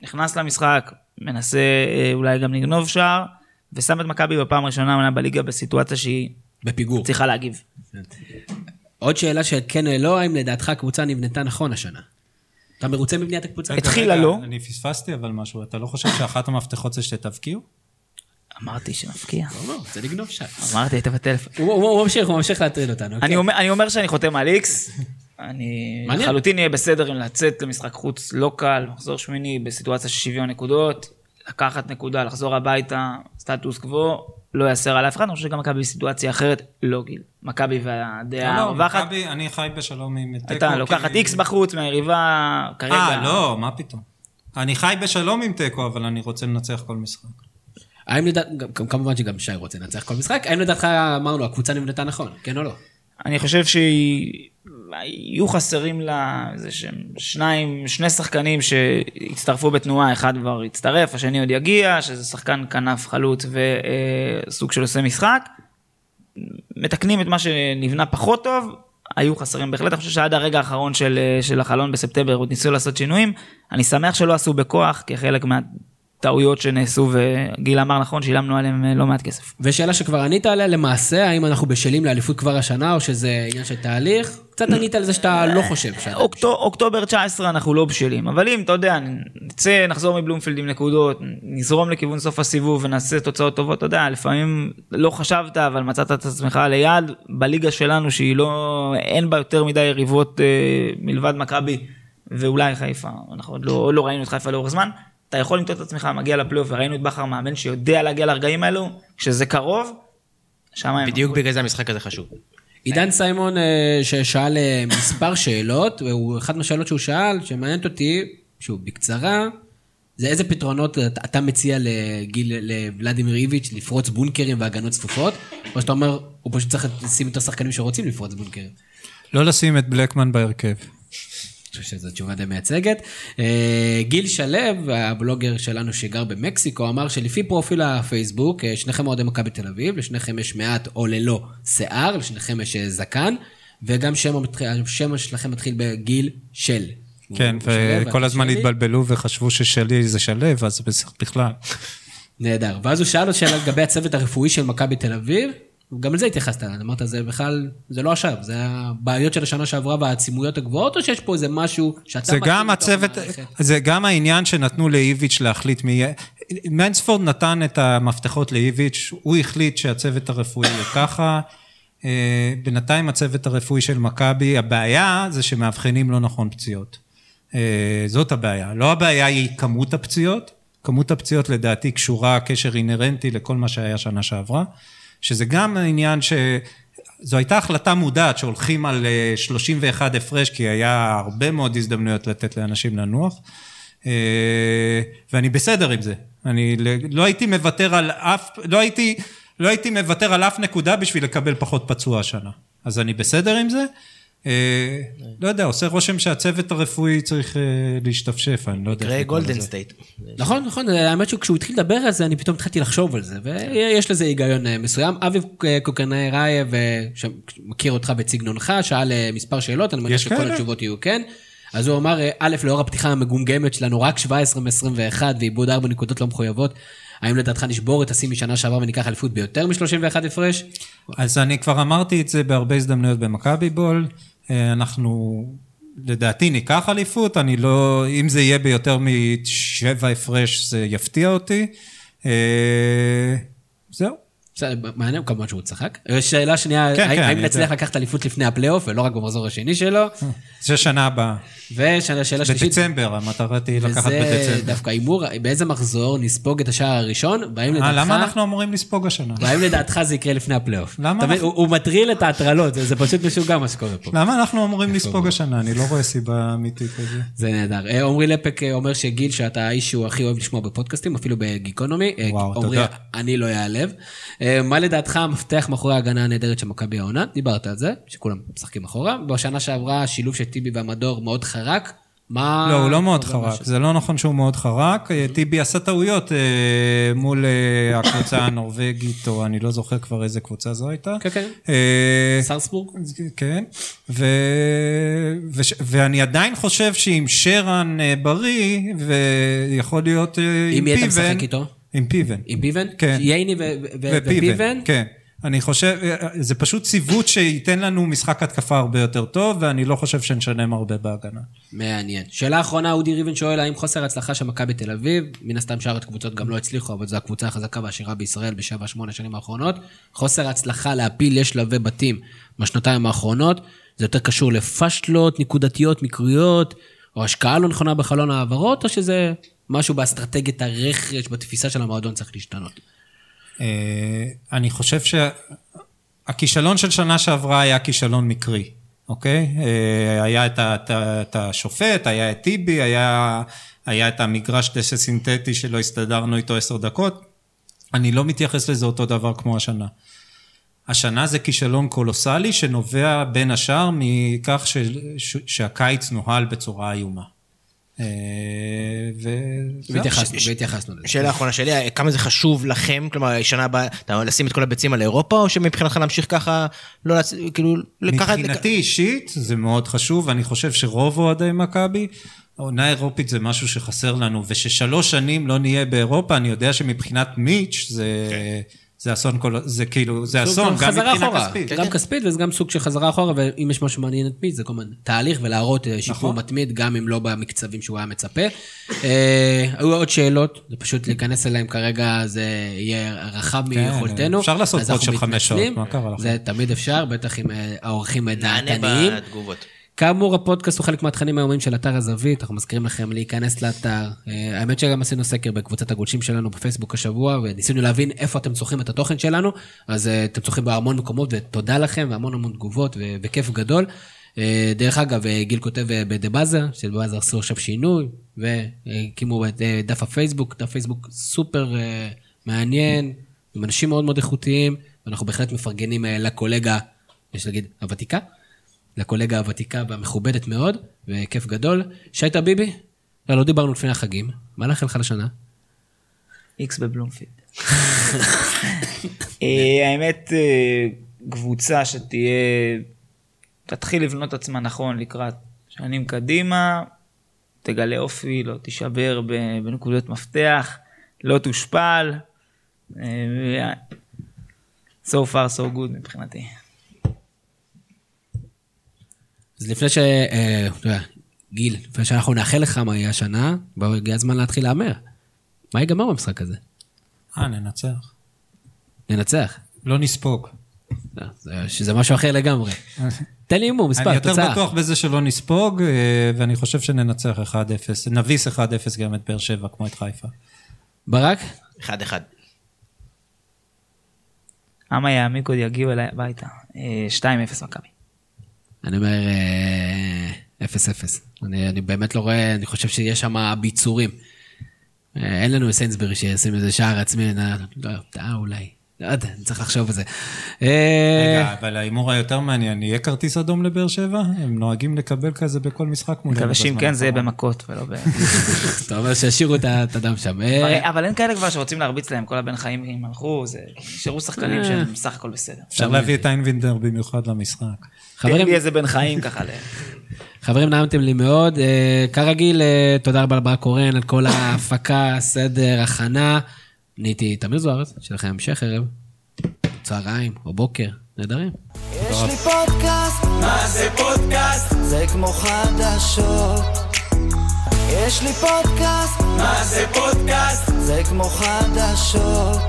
נכנס למשחק, מנסה אה, אולי גם לגנוב שער, ושם את מכבי בפעם הראשונה עונה בליגה בסיטואציה שהיא בפיגור. צריכה להגיב. עוד שאלה של כן או לא, האם לדעתך הקבוצה נבנתה נכון השנה? אתה מרוצה מבניית הקבוצה? התחילה לא. אני פספסתי אבל משהו, אתה לא חושב שאחת המפתחות זה שתבקיעו? אמרתי שנפקיע. הוא אומר, רוצה לגנוב שם. אמרתי, היית בטלפון. הוא ממשיך, הוא ממשיך להטריד אותנו. אני כן. אני אומר שאני חותם על איקס. אני מעניין. לחלוטין אהיה בסדר עם לצאת למשחק חוץ לא קל, מחזור שמיני בסיטואציה של שוויון נקודות, לקחת נקודה, לחזור הביתה, סטטוס קוו, לא יאסר על אף אחד, אני חושב שגם מכבי בסיטואציה אחרת, לא גיל. מכבי והדעה לא, הרווחת, מכבי, אני חי בשלום עם תיקו. הייתה לוקחת איקס בחוץ מהיריבה, כרגע. אה, לא, מה פתאום. אני חי בשלום עם תיקו, אבל אני רוצה לנצח כל משחק. האם לדעת, כמובן שגם שי רוצה לנצח כל משחק, האם לדעתך, אמרנו, הקבוצה נבנתה נכון, כן או לא? אני חושב שיהיו חסרים לה איזה שהם שניים, שני שחקנים שהצטרפו בתנועה, אחד כבר הצטרף, השני עוד יגיע, שזה שחקן כנף חלוץ וסוג של עושה משחק. מתקנים את מה שנבנה פחות טוב, היו חסרים בהחלט, אני חושב שעד הרגע האחרון של, של החלון בספטמבר עוד ניסו לעשות שינויים. אני שמח שלא עשו בכוח, כחלק מהטעויות שנעשו, וגיל אמר נכון, שילמנו עליהם לא מעט כסף. ושאלה שכבר ענית עליה, למעשה, האם אנחנו בשלים לאליפות כבר השנה, או שזה עניין של תהליך? קצת ענית על זה שאתה לא חושב שאתה... אוקטו, אוקטובר 19 אנחנו לא בשלים, אבל אם, אתה יודע, נצא, נחזור מבלומפילד עם נקודות, נזרום לכיוון סוף הסיבוב ונעשה תוצאות טובות, אתה יודע, לפעמים לא חשבת, אבל מצאת את עצמך ליד, בליגה שלנו שהיא לא, אין בה יותר מדי יריבות אה, מלבד מכבי ואולי חיפה, אנחנו עוד לא, לא ראינו את חיפה לאורך זמן, אתה יכול למצוא את עצמך מגיע לפלייאוף וראינו את בכר מאמן שיודע להגיע לרגעים האלו, כשזה קרוב, שם. בדיוק בגלל זה המשחק הזה חשוב. עידן סיימון, אה, ששאל אה, מספר שאלות, והוא, אחת מהשאלות שהוא שאל, שמעניינת אותי, שוב, בקצרה, זה איזה פתרונות אתה, אתה מציע לגיל, לוולדימיר איביץ' לפרוץ בונקרים והגנות צפופות, או שאתה אומר, הוא פשוט צריך לשים יותר שחקנים שרוצים לפרוץ בונקרים. לא לשים את בלקמן בהרכב. חושב שזו תשובה די מייצגת. אה, גיל שלו, הבלוגר שלנו שגר במקסיקו, אמר שלפי פרופיל הפייסבוק, אה, שניכם אוהדי מכבי תל אביב, לשניכם יש מעט או ללא שיער, לשניכם יש אה, זקן, וגם שם השם שלכם מתחיל בגיל של. כן, וכל הזמן. התבלבלו וחשבו ששלי זה שלו, אז בכלל. נהדר. ואז הוא שאל עוד שאלה לגבי הצוות הרפואי של מכבי תל אביב, גם על זה התייחסת, אמרת, זה בכלל, זה לא עכשיו, זה הבעיות של השנה שעברה והעצימויות הגבוהות, או שיש פה איזה משהו שאתה... זה גם הצוות, המערכת? זה גם העניין שנתנו לאיביץ' להחליט מי יהיה. מנספורד נתן את המפתחות לאיביץ', הוא החליט שהצוות הרפואי יהיה ככה. אה, בינתיים הצוות הרפואי של מכבי, הבעיה זה שמאבחנים לא נכון פציעות. אה, זאת הבעיה. לא הבעיה היא כמות הפציעות, כמות הפציעות לדעתי קשורה קשר אינהרנטי לכל מה שהיה שנה שעברה, שזה גם העניין ש... זו הייתה החלטה מודעת שהולכים על אה, 31 הפרש, כי היה הרבה מאוד הזדמנויות לתת לאנשים לנוח, אה, ואני בסדר עם זה. אני לא הייתי מוותר על אף, לא הייתי, לא הייתי מוותר על אף נקודה בשביל לקבל פחות פצוע השנה. אז אני בסדר עם זה. אה, לא יודע, עושה רושם שהצוות הרפואי צריך אה, להשתפשף, אני לא יודע. מקרה. גולדן סטייט. נכון, נכון, האמת שכשהוא התחיל לדבר על זה, אני פתאום התחלתי לחשוב על זה, ויש לזה היגיון אה, מסוים. אביב אה, קוקרנאי רייב, שמכיר אותך בסגנונך, שאל אה, מספר שאלות, אני מניח שכל? התשובות יהיו כן. אז הוא אמר, א', לאור הפתיחה המגומגמת שלנו, רק 17 מ-21 ואיבוד 4 נקודות לא מחויבות, האם לדעתך נשבור את השיא משנה שעברה וניקח אליפות ביותר מ-31 הפרש? אז אני כבר אמרתי את זה בהרבה הזדמנויות במכבי בול. אה, אנחנו, לדעתי, ניקח אליפות, אני לא, אם זה יהיה ביותר משבע הפרש, זה יפתיע אותי. אה, זהו. בסדר, מעניין כמובן שהוא צחק. שאלה שנייה, כן, האם כן, נצליח. לקחת אליפות לפני הפלייאוף ולא רק במחזור השני שלו? זה שנה הבאה. ושאלה שאלה שלישית, בדצמבר, המטרה תהיה לקחת וזה בדצמבר. דווקא הימור, באיזה מחזור נספוג את השער הראשון, והאם אה, לדעתך... למה אנחנו אמורים לספוג השנה? והאם לדעתך זה יקרה לפני הפלייאוף? למה? אנחנו- הוא מטריל את ההטרלות, זה פשוט משוגע מה שקורה פה. למה אנחנו אמורים לספוג השנה? אני לא רואה סיבה אמיתית לזה. זה נהדר. אה, עמרי לפק אה, אומר שגיל, שאתה האיש שהוא הכי אוהב לשמוע בפודקאסטים, אפילו בגיקונומי. וואו, עמרי, תודה. אני לא אעלב. אה, מה לדעתך המפתח מאחורי ההגנה הנהדרת של מכבי העונה? דיברת על זה, שכולם משחקים אחורה. בשנה שעברה השילוב של טיבי והמדור מאוד חרק. מה... לא, הוא לא מאוד חרק. זה לא נכון שהוא מאוד חרק. אה, טיבי עשה טעויות אה, מול הקבוצה הנורבגית, או אני לא זוכר כבר איזה קבוצה זו הייתה. כן, כן. סרסבורג? כן. ואני עדיין חושב שעם שרן בריא, ויכול להיות עם עם מי אתה פיבן. משחק איתו? עם פיבן. עם פיבן? כן. ייני ופיבן? כן. אני חושב, זה פשוט ציוות שייתן לנו משחק התקפה הרבה יותר טוב, ואני לא חושב שנשלם הרבה בהגנה. מעניין. שאלה אחרונה, אודי ריבן שואל, האם חוסר ההצלחה של מכבי תל אביב, מן הסתם שאר הקבוצות גם לא הצליחו, אבל זו הקבוצה החזקה והעשירה בישראל בשבע, שמונה שנים האחרונות, חוסר ההצלחה להפיל לשלבי בתים בשנתיים האחרונות, זה יותר קשור לפשלות, נקודתיות, מקריות, או השקעה לא נכונה בחלון העברות, או שזה משהו באסטרטגיית הרכש, בתפיסה של המועדון צריך להשתנות? אה, אני חושב שהכישלון של שנה שעברה היה כישלון מקרי, אוקיי? אה, היה את, את, את השופט, היה את טיבי, היה, היה את המגרש דשא סינתטי שלא הסתדרנו איתו עשר דקות. אני לא מתייחס לזה אותו דבר כמו השנה. השנה זה כישלון קולוסלי שנובע בין השאר מכך ש, ש, שהקיץ נוהל בצורה איומה. אה. והתייחסנו, והתייחסנו לזה. שאלה אחרונה שלי, כמה זה חשוב לכם, כלומר, שנה הבאה, אתה לשים את כל הביצים על אירופה, או שמבחינתך להמשיך ככה, לא, להצ- כאילו, לקחת... מבחינתי אישית זה מאוד חשוב, ואני חושב שרוב אוהדי מכבי, עונה אירופית זה משהו שחסר לנו, וששלוש שנים לא נהיה באירופה, אני יודע שמבחינת מיץ' זה, זה אסון, כל, זה כאילו, זה אסון, גם מבחינה אחורה. כספית. גם כספית וזה גם סוג של חזרה אחורה, ואם יש משהו מעניין את מי, זה כל הזמן תהליך ולהראות אה, שיפור נכון. מתמיד, גם אם לא במקצבים שהוא היה מצפה. אה, היו עוד שאלות, זה פשוט להיכנס אליהם כרגע, זה יהיה רחב מיכולתנו. אפשר לעשות אנחנו של חמש. שעות, מה קרה לכם? זה תמיד אפשר, בטח עם אה, האורחים נענה דעתניים. בתגובות. כאמור, הפודקאסט הוא חלק מהתכנים היומיים של אתר הזווית, אנחנו מזכירים לכם להיכנס לאתר. אה, האמת שגם עשינו סקר בקבוצת הגולשים שלנו בפייסבוק השבוע, וניסינו להבין איפה אתם צורכים את התוכן שלנו, אז אה, אתם צורכים בהמון מקומות, ותודה לכם, והמון המון תגובות, וכיף גדול. אה, דרך אגב, גיל כותב ב"דה באזר", שבאזר עשו עכשיו שינוי, והקימו את דף הפייסבוק, דף פייסבוק סופר מעניין, עם אנשים מאוד מאוד איכותיים, ואנחנו בהחלט מפרגנים לקולגה, יש להגיד, הוותיקה. לקולגה הוותיקה והמכובדת מאוד, וכיף גדול. שי טביבי, לא, לא דיברנו לפני החגים, מה לאחל לך לשנה? איקס בבלומפילד. אה, האמת, אה, קבוצה שתהיה, תתחיל לבנות עצמה נכון לקראת שנים קדימה, תגלה אופי, לא תישבר בנקודות מפתח, לא תושפל. אה, so far so good מבחינתי. אז לפני ש... אה, אתה יודע, גיל, לפני שאנחנו נאחל לך מה יהיה השנה, בוא, הגיע הזמן להתחיל להמר. מה ייגמר במשחק הזה? אה, ננצח. ננצח. לא נספוג. לא, זה- שזה משהו אחר לגמרי. תן לי הימור, מספר, אני יותר תוצאה. בטוח בזה שלא נספוג, אה, ואני חושב שננצח 1-0. נביס 1-0 גם את באר שבע, כמו את חיפה. ברק? אחד אחד. אמה יעמיק עוד יגיעו אליי הביתה. אה, 2-0 מכבי. אני אומר אה, 0-0. אני, אני באמת לא רואה, אני חושב שיש שם ביצורים. אה, אין לנו סיינסברי שישים איזה שער עצמי, נ- לא, אה, אולי. לא יודע, אני צריך לחשוב על זה. אה, רגע, אבל ההימור היותר מעניין, יהיה כרטיס אדום לבאר שבע? הם נוהגים לקבל כזה בכל משחק מולנו. מקווה שאם כן זה יהיה האחרון. במכות ולא ב... אתה אומר שישאירו את הדם שם. אה, אבל אין כאלה כבר שרוצים להרביץ להם, כל הבן חיים הם הלכו, זה נשארו שחקנים שהם בסך הכל בסדר. אפשר להביא את איינבינדר במיוחד למשחק. חברים, לי איזה בן חיים ככה. ל- חברים, נעמתם לי מאוד. אה, כרגיל, אה, תודה רבה לברק קורן על כל ההפקה, סדר, הכנה. נהייתי תמיר זוארץ, שיהיה לכם המשך ערב, צהריים או בוקר, נהדרים. יש לי פודקאסט, מה זה פודקאסט? זה כמו חדשות. יש לי פודקאסט, מה זה פודקאסט? זה כמו חדשות.